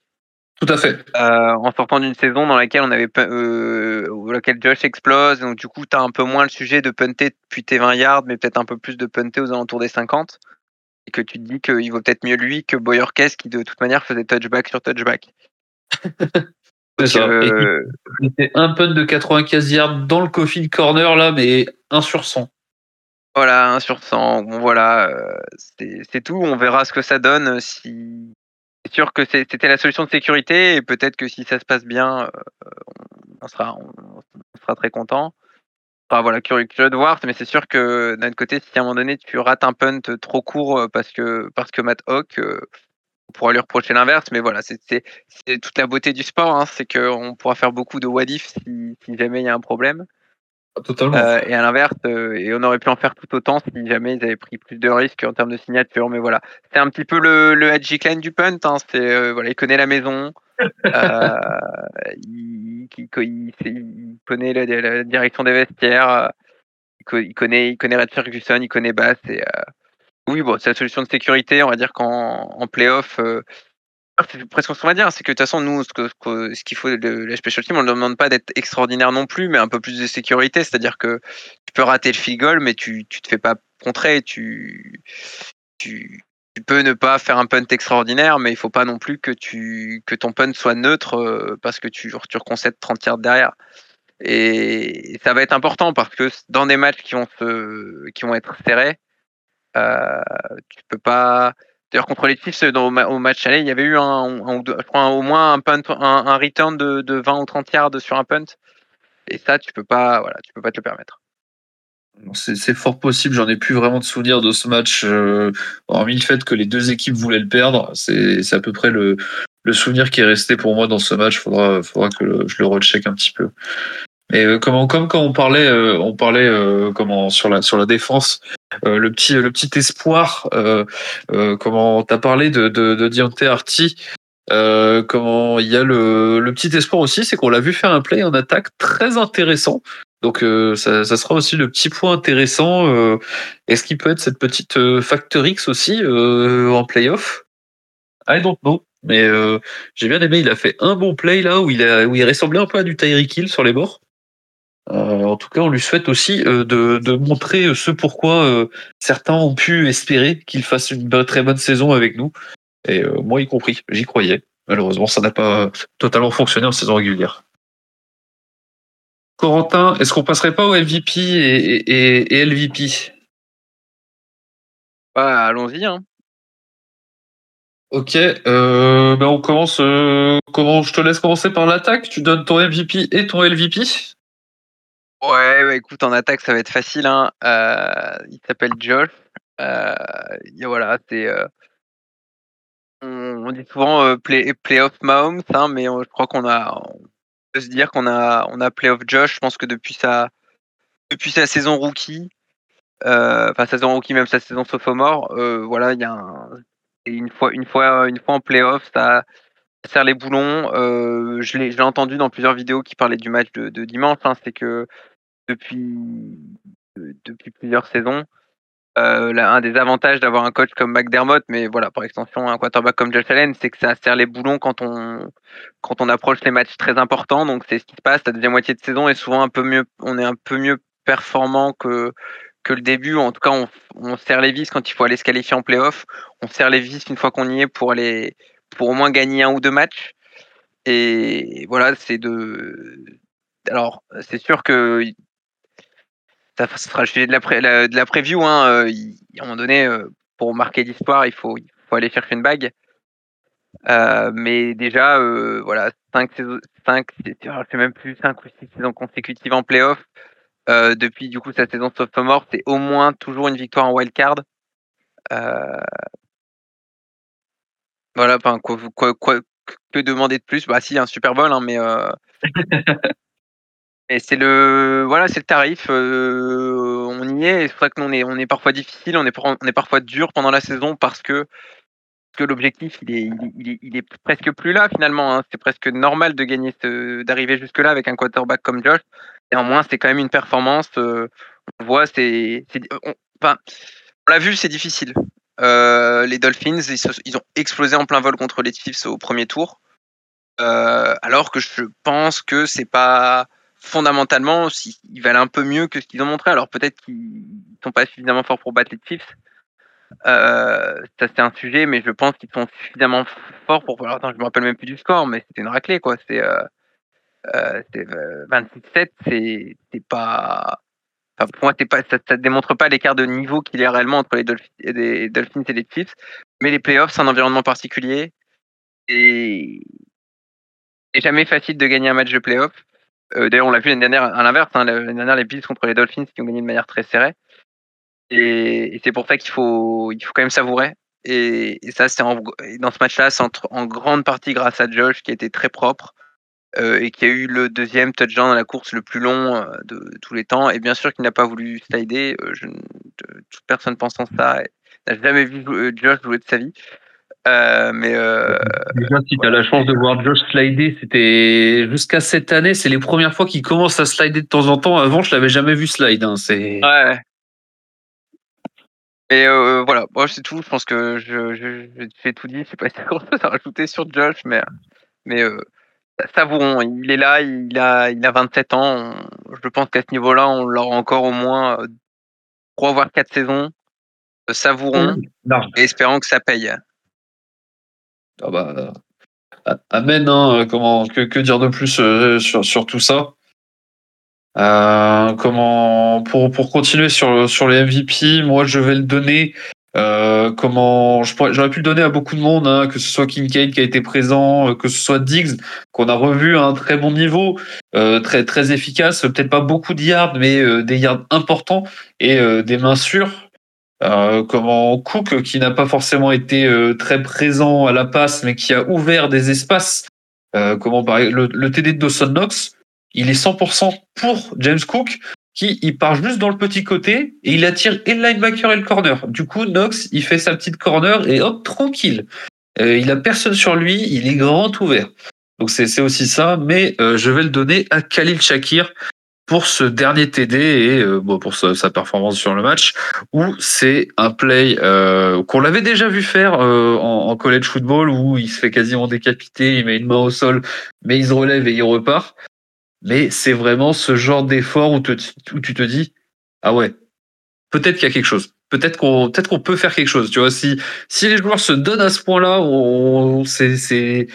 [SPEAKER 4] Tout à fait.
[SPEAKER 5] Euh, en sortant d'une saison dans laquelle on avait euh, laquelle Josh explose, donc du coup tu as un peu moins le sujet de punter depuis tes 20 yards, mais peut-être un peu plus de punter aux alentours des 50. Et que tu te dis qu'il vaut peut-être mieux lui que Boyorkes qui de toute manière faisait touchback sur touchback. (laughs)
[SPEAKER 4] C'est ça. Euh... Un punt de 95 yards dans le coffin corner là, mais 1 sur 100.
[SPEAKER 5] Voilà, 1 sur 100. Bon, voilà, euh, c'est tout. On verra ce que ça donne si c'est sûr que c'était la solution de sécurité et peut-être que si ça se passe bien, euh, on, sera, on, on, sera très content. Enfin, voilà, curieux, de voir, mais c'est sûr que d'un côté, si à un moment donné tu rates un punt trop court parce que, parce que Matt Hawk, euh, on pourra lui reprocher l'inverse, mais voilà, c'est toute la beauté du sport, hein, c'est qu'on pourra faire beaucoup de what if si, si jamais il y a un problème.
[SPEAKER 4] Totalement.
[SPEAKER 5] Euh, et à l'inverse, euh, et on aurait pu en faire tout autant si jamais ils avaient pris plus de risques en termes de signature. Mais voilà, c'est un petit peu le, le Hadji Klein du punt. Hein. C'est euh, voilà, il connaît la maison, (laughs) euh, il, il, il, il, connaît la, la, direction des vestiaires, il, connaît, il connaît Red Ferguson, il connaît Bass. Et oui, bon, c'est la solution de sécurité. On va dire qu'en en playoff, c'est presque ce qu'on va dire, c'est que de toute façon, nous, ce qu'il faut, le, la special team, on ne demande pas d'être extraordinaire non plus, mais un peu plus de sécurité. C'est-à-dire que tu peux rater le field goal, mais tu ne te fais pas contrer. Tu, peux ne pas faire un punt extraordinaire, mais il ne faut pas non plus que, ton punt soit neutre euh, parce que tu, tu reconcèdes 30 yards derrière. Et ça va être important parce que dans des matchs qui vont être serrés, euh, tu peux pas D'ailleurs, contre les Chiefs, au match aller, il y avait eu au moins un punt, un, return de, de, 20 ou 30 yards sur un punt. Et ça, tu peux pas, voilà, tu peux pas te le permettre.
[SPEAKER 4] C'est fort possible, j'en ai plus vraiment de souvenirs de ce match, euh, hormis le fait que les deux équipes voulaient le perdre. C'est à peu près le, souvenir qui est resté pour moi dans ce match. Faudra, faudra que je le recheck un petit peu. Et comment, comme quand on parlait, on parlait comment sur la sur la défense, le petit le petit espoir. comment t'as parlé de de, de Dionte Arty. comment il y a le, petit espoir aussi, c'est qu'on l'a vu faire un play en attaque très intéressant. Donc ça, ça, sera aussi le petit point intéressant. Est-ce qu'il peut être cette petite Factor X aussi en playoff? I don't know. Mais j'ai bien aimé, il a fait un bon play là où il, a, où il ressemblait un peu à du Tyreek Hill sur les bords. Euh, en tout cas, on lui souhaite aussi euh, de, de, montrer ce pourquoi euh, certains ont pu espérer qu'il fasse une très bonne saison avec nous. Et moi y compris, j'y croyais. Malheureusement, ça n'a pas totalement fonctionné en saison régulière. Corentin, est-ce qu'on passerait pas au MVP et, et, et LVP
[SPEAKER 5] bah, Allons-y. Hein.
[SPEAKER 4] Ok, euh, ben on commence. comment je te laisse commencer par l'attaque Tu donnes ton MVP et ton LVP
[SPEAKER 5] Ouais, écoute, en attaque, ça va être facile. Hein. Euh, il s'appelle Josh. Euh, voilà, c'est. Euh, on, dit souvent play, playoff Mahomes, hein, mais je crois qu'on a. On peut se dire qu'on a, on a playoff Josh. Je pense que depuis sa, depuis sa saison rookie, enfin sa saison rookie, même sa saison sophomore, voilà, il y a une fois, une fois, une fois en playoff, ça, serre les boulons. je l'ai entendu dans plusieurs vidéos qui parlaient du match de, dimanche. Hein, c'est que depuis, plusieurs saisons. Euh, un des avantages d'avoir un coach comme McDermott, mais voilà, par extension, un quarterback comme Josh Allen, c'est que ça serre les boulons quand on, approche les matchs très importants. Donc, c'est ce qui se passe. La deuxième moitié de saison est souvent un peu mieux, on est un peu mieux performant que, que le début. En tout cas, on, on serre les vis quand il faut aller se qualifier en playoff. On serre les vis une fois qu'on y est pour aller, pour au moins gagner un ou deux matchs. Et voilà, c'est de, alors, c'est sûr que ça sera le sujet de la, la preview. Hein, euh, à un moment donné, euh, pour marquer l'histoire, il faut, il faut aller chercher une bague. Euh, mais déjà, voilà, 5 saisons, 5, je même plus 5 ou 6 saisons consécutives en playoff. depuis du coup sa saison sophomore, c'est au moins toujours une victoire en wildcard. Voilà, quoi, quoi, quoi, que demander de plus? Bah si, un Super Bowl, hein, mais (laughs) Et c'est le voilà, c'est le tarif. Euh, on y est. C'est vrai que on est on est parfois difficile, on est on est parfois dur pendant la saison parce que que l'objectif il est, il est, il est presque plus là finalement. Hein. C'est presque normal de gagner d'arriver jusque là avec un quarterback comme Josh. Néanmoins, c'est quand même une performance. Euh, on voit, c'est enfin on l'a vu, c'est difficile. Euh, les Dolphins, ils, ont explosé en plein vol contre les Chiefs au premier tour. alors que je pense que c'est pas fondamentalement, ils valent un peu mieux que ce qu'ils ont montré. Alors peut-être qu'ils sont pas suffisamment forts pour battre les Chiefs. Euh, ça c'est un sujet, mais je pense qu'ils sont suffisamment forts pour. Alors, attends, je me rappelle même plus du score, mais c'était une raclée quoi. C'est euh, euh, 26-7, c'est pas. Enfin, pour moi, ça ne démontre pas l'écart de niveau qu'il y a réellement entre les Dolphins, et les Chiefs. Mais les playoffs, c'est un environnement particulier. Et c'est jamais facile de gagner un match de playoffs. Euh, d'ailleurs, on l'a vu l'année dernière à l'inverse. Hein, l'année dernière, les Bills contre les Dolphins qui ont gagné de manière très serrée. Et, c'est pour ça qu'il faut, il faut quand même savourer. Et, ça, c'est dans ce match-là, c'est en, grande partie grâce à Josh qui été très propre euh, et qui a eu le deuxième touchdown dans la course le plus long euh, de, tous les temps. Et bien sûr qu'il n'a pas voulu slider. je, toute personne pensant ça n'a jamais vu Josh jouer de sa vie. Euh, mais euh,
[SPEAKER 4] Déjà, si tu as la chance de voir Josh slider, c'était jusqu'à cette année, c'est les premières fois qu'il commence à slider de temps en temps. Avant, je l'avais jamais vu slide. Hein. C'est
[SPEAKER 5] ouais. Et euh, voilà, moi c'est tout. Je pense que je, je, j'ai tout dit. Je sais pas si y a grand chose à rajouter sur Josh, mais mais euh, savourons. Il est là, il a il a 27 ans. je pense qu'à ce niveau-là, on l'aura encore au moins 3 voire 4 saisons. Savourons mmh. et espérons que ça paye.
[SPEAKER 4] Ah bah, amen. Hein, comment que, que, dire de plus euh, sur, sur tout ça? Euh, Comment pour pour continuer sur sur les MVP, moi je vais le donner. Euh, comment j'aurais pu le donner à beaucoup de monde, hein, que ce soit Kincaid qui a été présent, que ce soit Diggs qu'on a revu à un très bon niveau, très très efficace, peut-être pas beaucoup de yards, mais des yards importants et des mains sûres. Euh, comment Cook, qui n'a pas forcément été euh, très présent à la passe, mais qui a ouvert des espaces. Euh, comment pareil, le, le TD de Dawson Knox, il est 100% pour James Cook, qui il part juste dans le petit côté et il attire et le linebacker et le corner. Du coup, Knox, il fait sa petite corner et hop, tranquille. Euh, il a personne sur lui, il est grand ouvert. Donc c'est aussi ça, mais euh, je vais le donner à Khalil Shakir pour ce dernier TD et euh, bon, pour sa, performance sur le match, où c'est un play qu'on l'avait déjà vu faire en, en college football, où il se fait quasiment décapiter, il met une main au sol, mais il se relève et il repart. Mais c'est vraiment ce genre d'effort où, tu te dis, ah ouais, peut-être qu'il y a quelque chose. Peut-être qu'on peut faire quelque chose. Tu vois, si si les joueurs se donnent à ce point-là, c'est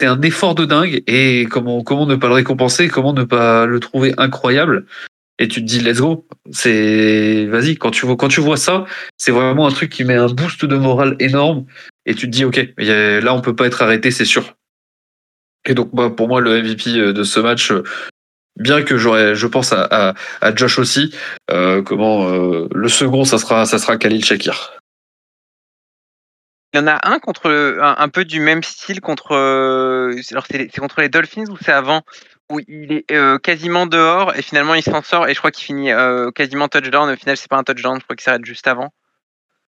[SPEAKER 4] un effort de dingue et comment comment ne pas le récompenser, comment ne pas le trouver incroyable? Et tu te dis let's go. C'est vas-y quand tu vois quand tu vois ça, c'est vraiment un truc qui met un boost de morale énorme et tu te dis ok, là on peut pas être arrêté, c'est sûr. Et donc bah, pour moi le MVP de ce match, euh, bien que j'aurais, je pense à, à, à Josh aussi, euh, comment euh, le second ça sera ça sera Khalil Shakir.
[SPEAKER 5] Il y en a un contre un, un peu du même style contre. euh, Alors c'est c'est contre les Dolphins ou c'est avant? Où il est euh, quasiment dehors et finalement il s'en sort et je crois qu'il finit euh, quasiment touchdown. Au final c'est pas un touchdown, je crois qu'il s'arrête juste avant.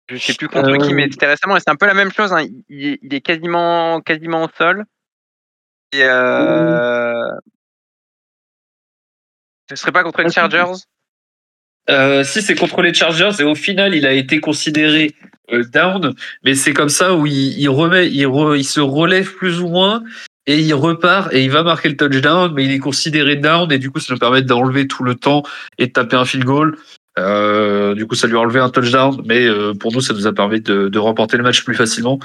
[SPEAKER 5] Je sais plus contre
[SPEAKER 4] Euh,
[SPEAKER 5] qui, mais c'était récemment et c'est un peu la même chose. hein. Il, est, il est quasiment quasiment au sol. Et euh... Ce serait pas contre les Chargers?
[SPEAKER 4] Euh, si c'est contre les Chargers et au final il a été considéré euh, down, mais c'est comme ça où il, il remet, il, re- il se relève plus ou moins et il repart et il va marquer le touchdown, mais il est considéré down et du coup ça nous permet d'enlever tout le temps et de taper un field goal. Euh, du coup ça lui a enlevé un touchdown, mais euh, pour nous ça nous a permis de, de remporter le match plus facilement.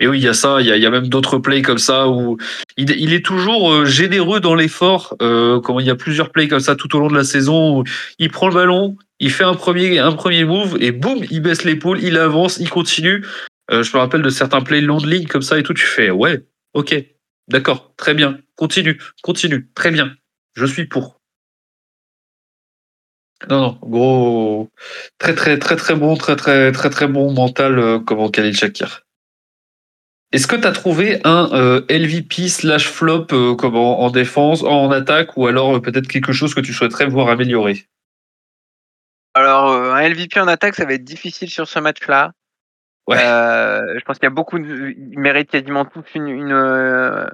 [SPEAKER 4] Et oui, il y a ça, il y a, y a même d'autres plays comme ça où il, il est toujours euh, généreux dans l'effort. Euh, il y a plusieurs plays comme ça tout au long de la saison où il prend le ballon, il fait un premier, un premier move et boum, il baisse l'épaule, il avance, il continue. Euh, je me rappelle de certains plays long de ligne comme ça et tout. Tu fais ouais, ok, d'accord, très bien, continue, continue, très bien, je suis pour. Non, non, gros, très très très très bon, très très très très bon mental euh, comme Khalil Shakir. Est-ce que tu as trouvé un euh, LVP slash flop euh, comme en, en défense, en attaque, ou alors euh, peut-être quelque chose que tu souhaiterais voir améliorer?
[SPEAKER 5] Alors, un LVP en attaque, ça va être difficile sur ce match-là.
[SPEAKER 4] Ouais.
[SPEAKER 5] Je pense qu'il y a beaucoup de... Ils méritent quasiment tous une, une, un,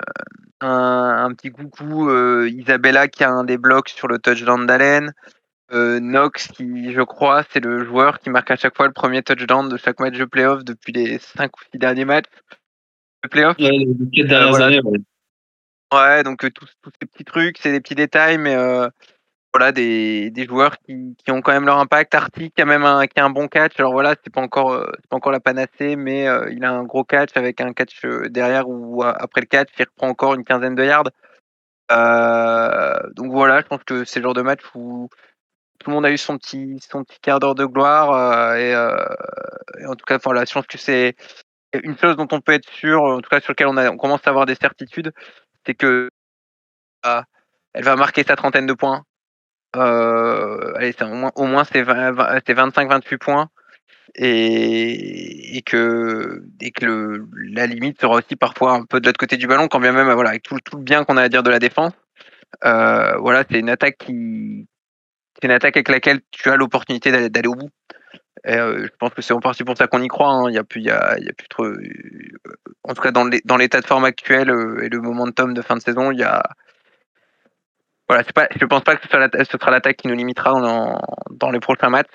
[SPEAKER 5] un petit coucou. Isabella qui a un des blocs sur le touchdown d'Allen. Euh, Knox qui, je crois, c'est le joueur qui marque à chaque fois le premier touchdown de chaque match de playoff depuis les 5 ou 6 derniers matchs de playoff.
[SPEAKER 4] les quatre dernières
[SPEAKER 5] voilà.
[SPEAKER 4] années, ouais.
[SPEAKER 5] Ouais, donc euh, tous, tous ces petits trucs, c'est des petits détails, mais euh, voilà, des, des joueurs qui, qui ont quand même leur impact. Artie qui a même un, qui a un bon catch. Alors voilà, c'est pas encore euh, c'est pas encore la panacée, mais euh, il a un gros catch avec un catch euh, derrière ou euh, après le catch, il reprend encore une quinzaine de yards. Euh, donc voilà, je pense que c'est le genre de match où tout le monde a eu son petit son petit quart d'heure de gloire euh, et, euh, et en tout cas, voilà, je pense que c'est une chose dont on peut être sûr, en tout cas sur lequel on, a, on commence à avoir des certitudes, c'est que euh, elle va marquer sa trentaine de points. Euh, allez, au moins, au moins c'est 25-28 points. Et, que, le, la limite sera aussi parfois un peu de l'autre côté du ballon, quand bien même avec tout, tout le bien qu'on a à dire de la défense. Voilà, c'est une attaque qui c'est une attaque avec laquelle tu as l'opportunité d'aller, au bout. Et, euh, je pense que c'est en partie pour ça qu'on y croit. hein. Il y a plus, il y a, il y a plus trop. euh, en tout cas, dans, l'état de forme actuel euh, et le momentum de fin de saison, il y a. Voilà, pas, je pense pas que ce, sera l'attaque qui nous limitera dans, dans les prochains matchs.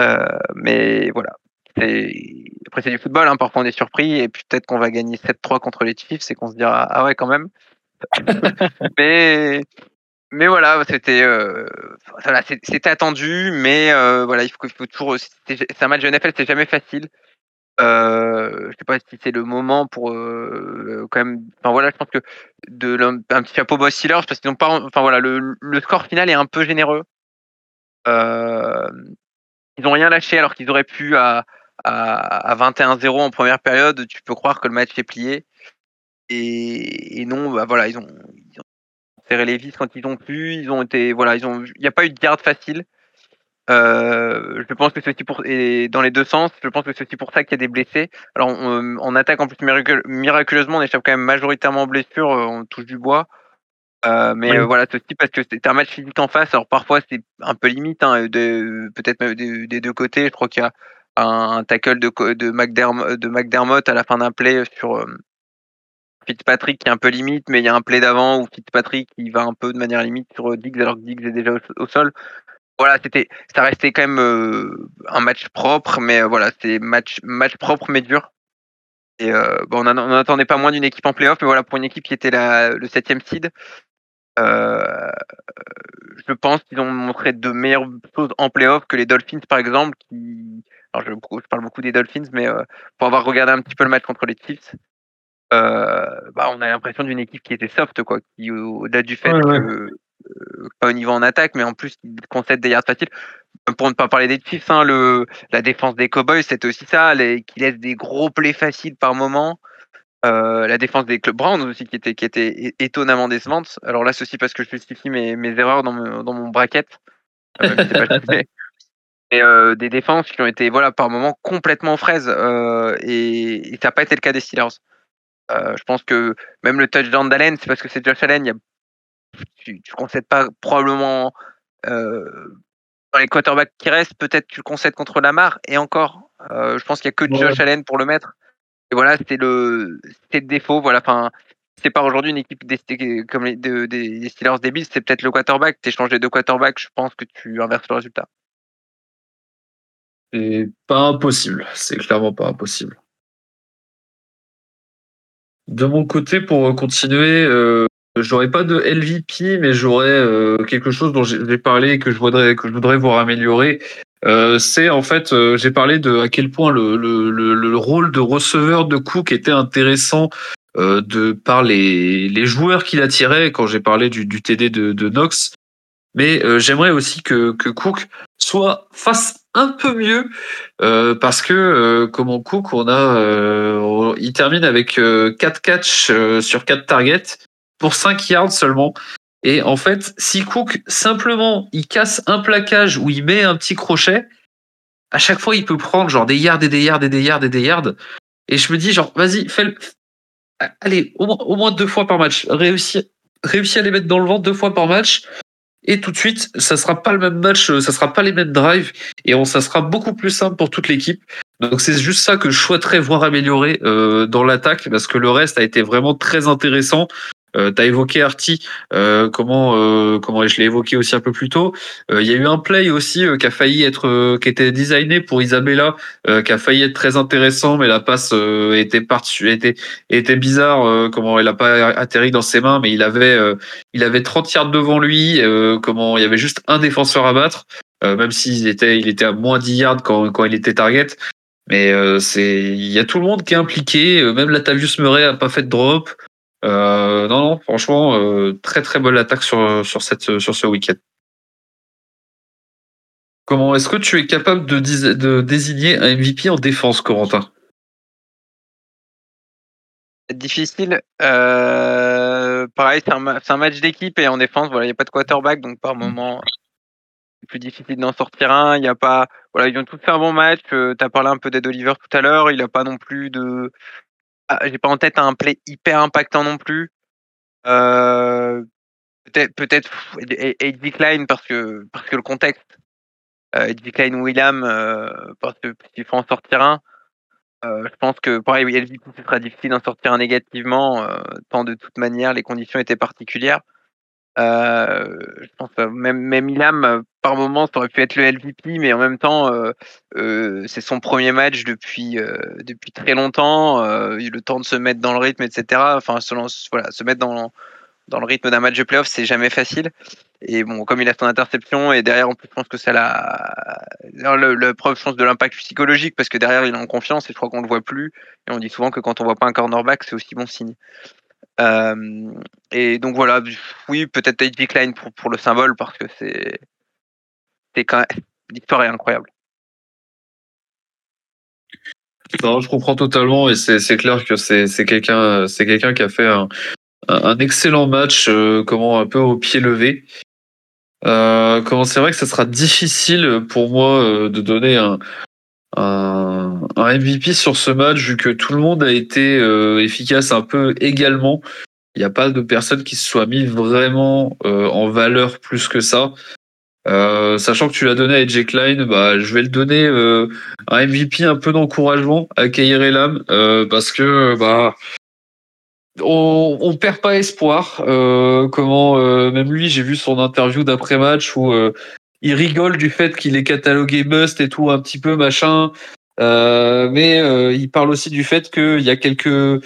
[SPEAKER 5] Euh, mais voilà. Après, c'est du football. Hein. Parfois, on est surpris et puis peut-être qu'on va gagner 7-3 contre les Chiefs et qu'on se dira Ah ouais, quand même. (laughs) mais. Mais voilà, c'était euh, voilà, c'était attendu, mais euh, voilà, il faut, toujours. C'est un match de NFL, c'est jamais facile. Euh, je sais pas si c'est le moment pour euh, quand même. Enfin voilà, je pense que de un petit chapeau Boss Steelers parce qu'ils n'ont pas. Enfin voilà, le, score final est un peu généreux. Ils n'ont rien lâché alors qu'ils auraient pu à, à, à 21-0 en première période. Tu peux croire que le match est plié. Et, et non, bah voilà, ils ont, serré les vis quand ils ont pu. Ils ont été, voilà, ils ont, il n'y a pas eu de garde facile. Euh, je pense que c'est aussi pour et dans les deux sens. Je pense que c'est aussi pour ça qu'il y a des blessés. Alors on, attaque en plus miraculeusement, on échappe quand même majoritairement aux blessures, on touche du bois. mais voilà, c'est aussi parce que c'était un match physique en face. Alors parfois c'est un peu limite, hein, peut-être même des, deux côtés. Je crois qu'il y a un, tackle de, de, de McDermott à la fin d'un play sur Fitzpatrick qui est un peu limite, mais il y a un play d'avant où Fitzpatrick il va un peu de manière limite sur Diggs alors que Diggs est déjà au, sol. Voilà, c'était, ça restait quand même euh, un match propre, mais euh, voilà, c'était match, propre mais dur. Et euh, bon, on n'attendait pas moins d'une équipe en playoff, mais voilà, pour une équipe qui était la, le septième seed, je pense qu'ils ont montré de meilleures choses en playoff que les Dolphins, par exemple, qui, alors je, je parle beaucoup des Dolphins, mais pour avoir regardé un petit peu le match contre les Chiefs, euh, bah, on a l'impression d'une équipe qui était soft, quoi, qui au-delà du fait que euh, pas au niveau en attaque, mais en plus qui concède des yards faciles. Pour ne pas parler des Chiefs, hein, le, la défense des Cowboys, c'était aussi ça, les, qui laisse des gros plays faciles par moment. Euh, la défense des clubs Browns aussi qui était, qui était étonnamment décevante. Alors là, ceci parce que je justifie mes, mes erreurs dans, mon, dans mon bracket. et (laughs) des défenses qui ont été voilà par moment complètement fraises et, et ça n'a pas été le cas des Steelers. Euh, je pense que même le touchdown d'Allen, c'est parce que c'est Josh Allen. Y a, tu ne concèdes pas probablement euh, dans les quarterbacks qui restent. Peut-être tu le concèdes contre Lamar. Et encore, euh, je pense qu'il n'y a que Josh Allen pour le mettre. Et voilà, c'était le, le défaut. Voilà, enfin, c'est pas aujourd'hui une équipe des, comme les, des Steelers débiles, c'est peut-être le quarterback. Tu échanges les deux quarterbacks, je pense que tu inverses le résultat.
[SPEAKER 4] C'est pas impossible, c'est clairement pas impossible. De mon côté, pour continuer, euh, j'aurais pas de LVP, mais j'aurais euh, quelque chose dont j'ai parlé et que je voudrais que je voudrais voir améliorer. Euh, c'est en fait, euh, j'ai parlé de à quel point le, le, le, rôle de receveur de Cook était intéressant euh, de par les, les joueurs qu'il attirait quand j'ai parlé du, du TD de, de Knox. Mais j'aimerais aussi que, que Cook face un peu mieux euh, parce que euh, comme on Cook, on a, euh, il termine avec 4 catchs sur 4 targets pour 5 yards seulement. Et en fait, si Cook simplement il casse un plaquage ou il met un petit crochet, à chaque fois il peut prendre genre des yards et des yards et des yards et des yards. Et je me dis genre vas-y, fais le... allez au moins, deux fois par match, réussis, réussis à les mettre dans le ventre deux fois par match et tout de suite, ça sera pas le même match, ça sera pas les mêmes drives et on, ça sera beaucoup plus simple pour toute l'équipe. Donc c'est juste ça que je souhaiterais voir améliorer euh, dans l'attaque parce que le reste a été vraiment très intéressant. Euh, tu as évoqué Artie, euh, comment euh, comment je l'ai évoqué aussi un peu plus tôt. Euh, il y a eu un play aussi qui a failli être, qui était designé pour Isabella, qui a failli être très intéressant, mais la passe était partie, était était bizarre. comment elle a pas atterri dans ses mains, mais il avait il avait 30 yards devant lui. comment il y avait juste un défenseur à battre, même s'il était il était à moins 10 yards quand quand il était target. Mais c'est il y a tout le monde qui est impliqué. Même Latavius Murray a pas fait de drop. Euh, non, non, franchement, euh, très très bonne attaque sur, ce week-end. Comment est-ce que tu es capable de, désigner un MVP en défense, Corentin?
[SPEAKER 5] Difficile. Euh, pareil, c'est un, match d'équipe et en défense, voilà, il n'y a pas de quarterback, donc par moment, c'est plus difficile d'en sortir un. Il a pas, voilà, ils ont tous fait un bon match. tu as parlé un peu d'Ed Oliver tout à l'heure. Il n'a pas non plus de, j'ai pas en tête un play hyper impactant non plus. Euh, peut-être peut-être Klein parce que parce que le contexte. Euh, Eddie Klein William euh, parce que s'il faut en sortir un. Euh, je pense que pareil, oui, ce sera difficile d'en sortir un négativement, tant de toute manière les conditions étaient particulières. Euh, je pense que même, même Ilham, euh, par moment, ça aurait pu être le LVP, mais en même temps, euh, euh, c'est son premier match depuis, euh, depuis très longtemps. Euh, il a eu le temps de se mettre dans le rythme, etc. Enfin, se mettre dans, dans le rythme d'un match de playoff, c'est jamais facile. Et bon, comme il a son interception, et derrière, en plus, je pense que ça la, le, preuve, je pense, de l'impact psychologique, parce que derrière, il est en confiance, et je crois qu'on le voit plus. Et on dit souvent que quand on voit pas un cornerback, c'est aussi bon signe. Euh, et donc voilà, oui, peut-être Tate Klein pour, le symbole parce que c'est c'est quand même l'histoire est incroyable.
[SPEAKER 4] Non, je comprends totalement et c'est clair que c'est quelqu'un c'est quelqu'un qui a fait un, excellent match, euh, comment un peu au pied levé. Euh, comment c'est vrai que ça sera difficile pour moi de donner un, un, MVP sur ce match vu que tout le monde a été euh, efficace un peu également. Il n'y a pas de personne qui se soit mis vraiment euh, en valeur plus que ça. Euh, sachant que tu l'as donné à AJ Klein, bah, je vais le donner euh, un MVP un peu d'encouragement à Kair Elam euh, parce que bah on, on perd pas espoir. Euh, comment même lui, j'ai vu son interview d'après match où il rigole du fait qu'il est catalogué must et tout un petit peu machin. Mais il parle aussi du fait qu'il y a quelques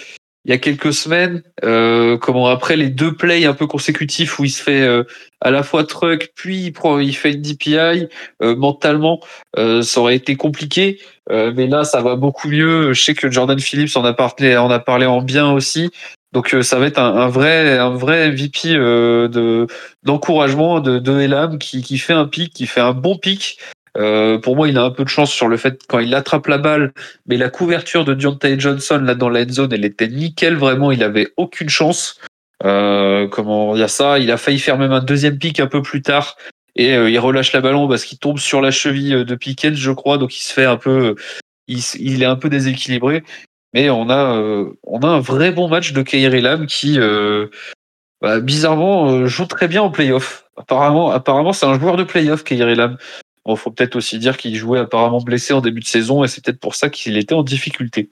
[SPEAKER 4] il y a quelques semaines, euh, comment après les deux plays un peu consécutifs où il se fait euh, à la fois truck puis il prend, il fait une DPI euh, mentalement, ça aurait été compliqué, mais là ça va beaucoup mieux. Je sais que Jordan Phillips en a parlé, en a parlé en bien aussi. Donc ça va être un, un vrai, un vrai MVP de d'encouragement de, de Elam qui, qui fait un pic, qui fait un bon pic. Euh, pour moi, il a un peu de chance sur le fait quand il attrape la balle, mais la couverture de Deontay Johnson là dans la zone, elle était nickel. Vraiment, il avait aucune chance. Euh, comment a ça Il a failli faire même un deuxième pic un peu plus tard et euh, il relâche la ballon parce qu'il tombe sur la cheville de Pickens, je crois. Donc il se fait un peu, il, est un peu déséquilibré. Mais on a, on a un vrai bon match de Kairi Lam qui, bah, bizarrement, joue très bien en playoff. Apparemment, apparemment, c'est un joueur de playoff, Kairi Lam. Il faut peut-être aussi dire qu'il jouait apparemment blessé en début de saison et c'est peut-être pour ça qu'il était en difficulté.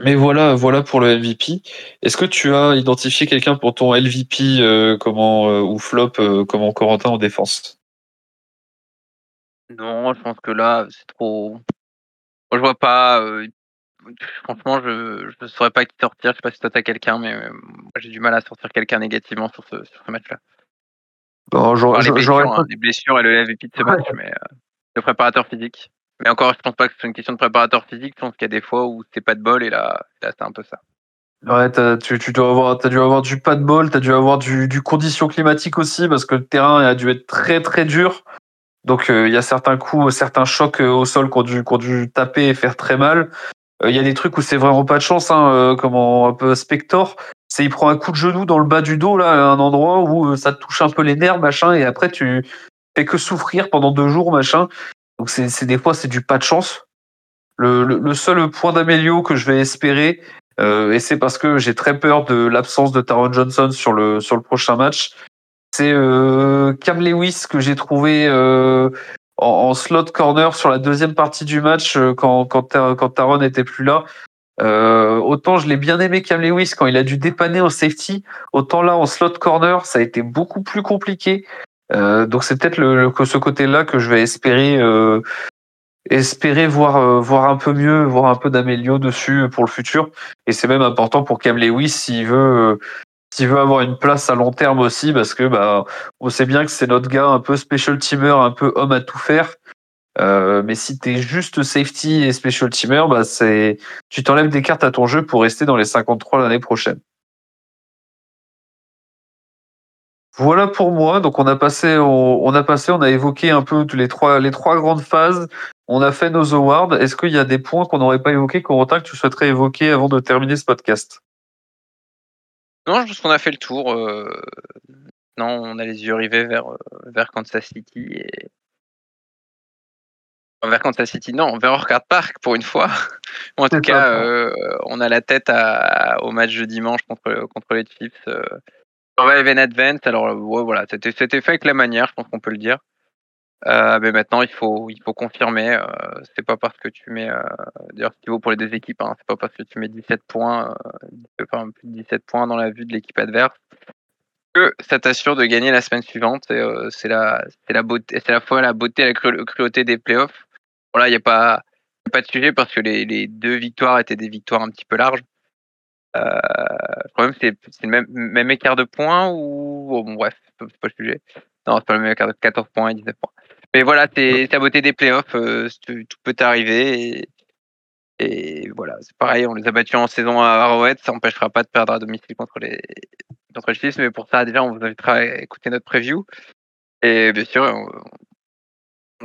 [SPEAKER 4] Mais voilà, voilà pour le MVP. Est-ce que tu as identifié quelqu'un pour ton LVP euh, comment, euh, ou flop euh, comment Corentin en défense?
[SPEAKER 5] Non, je pense que là, c'est trop. Moi, je vois pas. euh, Franchement, je ne saurais pas qui sortir. Je sais pas si toi t'as quelqu'un, mais j'ai du mal à sortir quelqu'un négativement sur ce match-là.
[SPEAKER 4] Non, j'aurais
[SPEAKER 5] Enfin, les, blessures, hein, les blessures et le MVP de ce match, mais euh, le préparateur physique. Mais encore, je pense pas que c'est une question de préparateur physique. Je pense qu'il y a des fois où c'est pas de bol et là, là c'est un peu ça.
[SPEAKER 4] Ouais, tu, tu dois avoir, t'as dû avoir du pas de bol, t'as dû avoir du, du condition climatique aussi, parce que le terrain a dû être très très dur. Donc euh, il y a certains coups, certains chocs euh, au sol qui ont dû, qui ont dû taper et faire très mal. Euh, Il y a des trucs où c'est vraiment pas de chance, hein, euh, comment un peu Spector, c'est il prend un coup de genou dans le bas du dos là, à un endroit où euh, ça te touche un peu les nerfs machin, et après tu fais que souffrir pendant deux jours machin. Donc c'est, des fois c'est du pas de chance. Le, seul point d'amélio que je vais espérer, euh, et c'est parce que j'ai très peur de l'absence de Taron Johnson sur le sur le prochain match. C'est euh, Cam Lewis que j'ai trouvé en, slot corner sur la deuxième partie du match quand quand, quand Taron n'était plus là. Euh, autant je l'ai bien aimé Cam Lewis quand il a dû dépanner au safety, autant là en slot corner ça a été beaucoup plus compliqué. Euh, donc c'est peut-être le, le- ce côté-là que je vais espérer euh, espérer voir euh, voir un peu mieux, voir un peu d'amélio dessus pour le futur. Et c'est même important pour Cam Lewis s'il veut s'il veut avoir une place à long terme aussi, parce que bah on sait bien que c'est notre gars un peu special teamer, un peu homme à tout faire. Euh, mais si t'es juste safety et special teamer, bah c'est tu t'enlèves des cartes à ton jeu pour rester dans les 53 l'année prochaine. Voilà pour moi. Donc on a passé, on, a évoqué un peu tous les trois, les trois grandes phases. On a fait nos awards. Est-ce qu'il y a des points qu'on n'aurait pas évoqués, Corentin, que tu souhaiterais évoquer avant de terminer ce podcast?
[SPEAKER 5] Non, je pense qu'on a fait le tour. euh, Non, on a les yeux rivés vers, euh, vers Kansas City et. Vers Kansas City, non, vers Orchard Park pour une fois. (laughs) en tout cas, euh, on a la tête à, au match de dimanche contre, contre les Chiefs. Euh, Survive and Advance. Alors, euh, ouais, voilà, c'était c'était fait avec la manière, je pense qu'on peut le dire. Euh, mais maintenant, il faut, il faut confirmer. Euh, c'est pas parce que tu mets. Euh, D'ailleurs, ce qui vaut pour les deux équipes, hein, c'est pas parce que tu mets 17 points, enfin, plus de 17 points dans la vue de l'équipe adverse que ça t'assure de gagner la semaine suivante. C'est la, c'est la beauté, c'est la fois la beauté et la cru- cruauté des playoffs. Voilà, il n'y a pas, pas de sujet parce que les, les deux victoires étaient des victoires un petit peu larges. Euh, le problème, c'est, c'est le même, même écart de points ou oh, bon, bref, c'est pas c'est pas le sujet. Non, c'est pas le même écart de 14 points et 19 points. Mais voilà, c'est la beauté des playoffs. euh, tout peut arriver. Et, et voilà, c'est pareil, on les a battus en saison à Arrowhead, ça n'empêchera pas de perdre à domicile contre les, contre les Chiefs, mais pour ça, déjà, on vous invitera à écouter notre preview. Et bien sûr, on,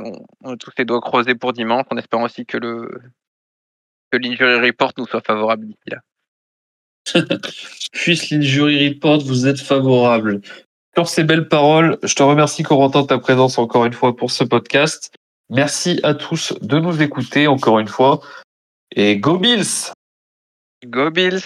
[SPEAKER 5] on- on a tous les doigts croisés pour dimanche, en espérant aussi que le que l'injury report nous soit favorable d'ici là. (laughs)
[SPEAKER 4] Puisse l'injury report vous êtes favorable. Sur ces belles paroles, je te remercie Corentin de ta présence encore une fois pour ce podcast. Merci à tous de nous écouter encore une fois. Et go Bills
[SPEAKER 5] Go Bills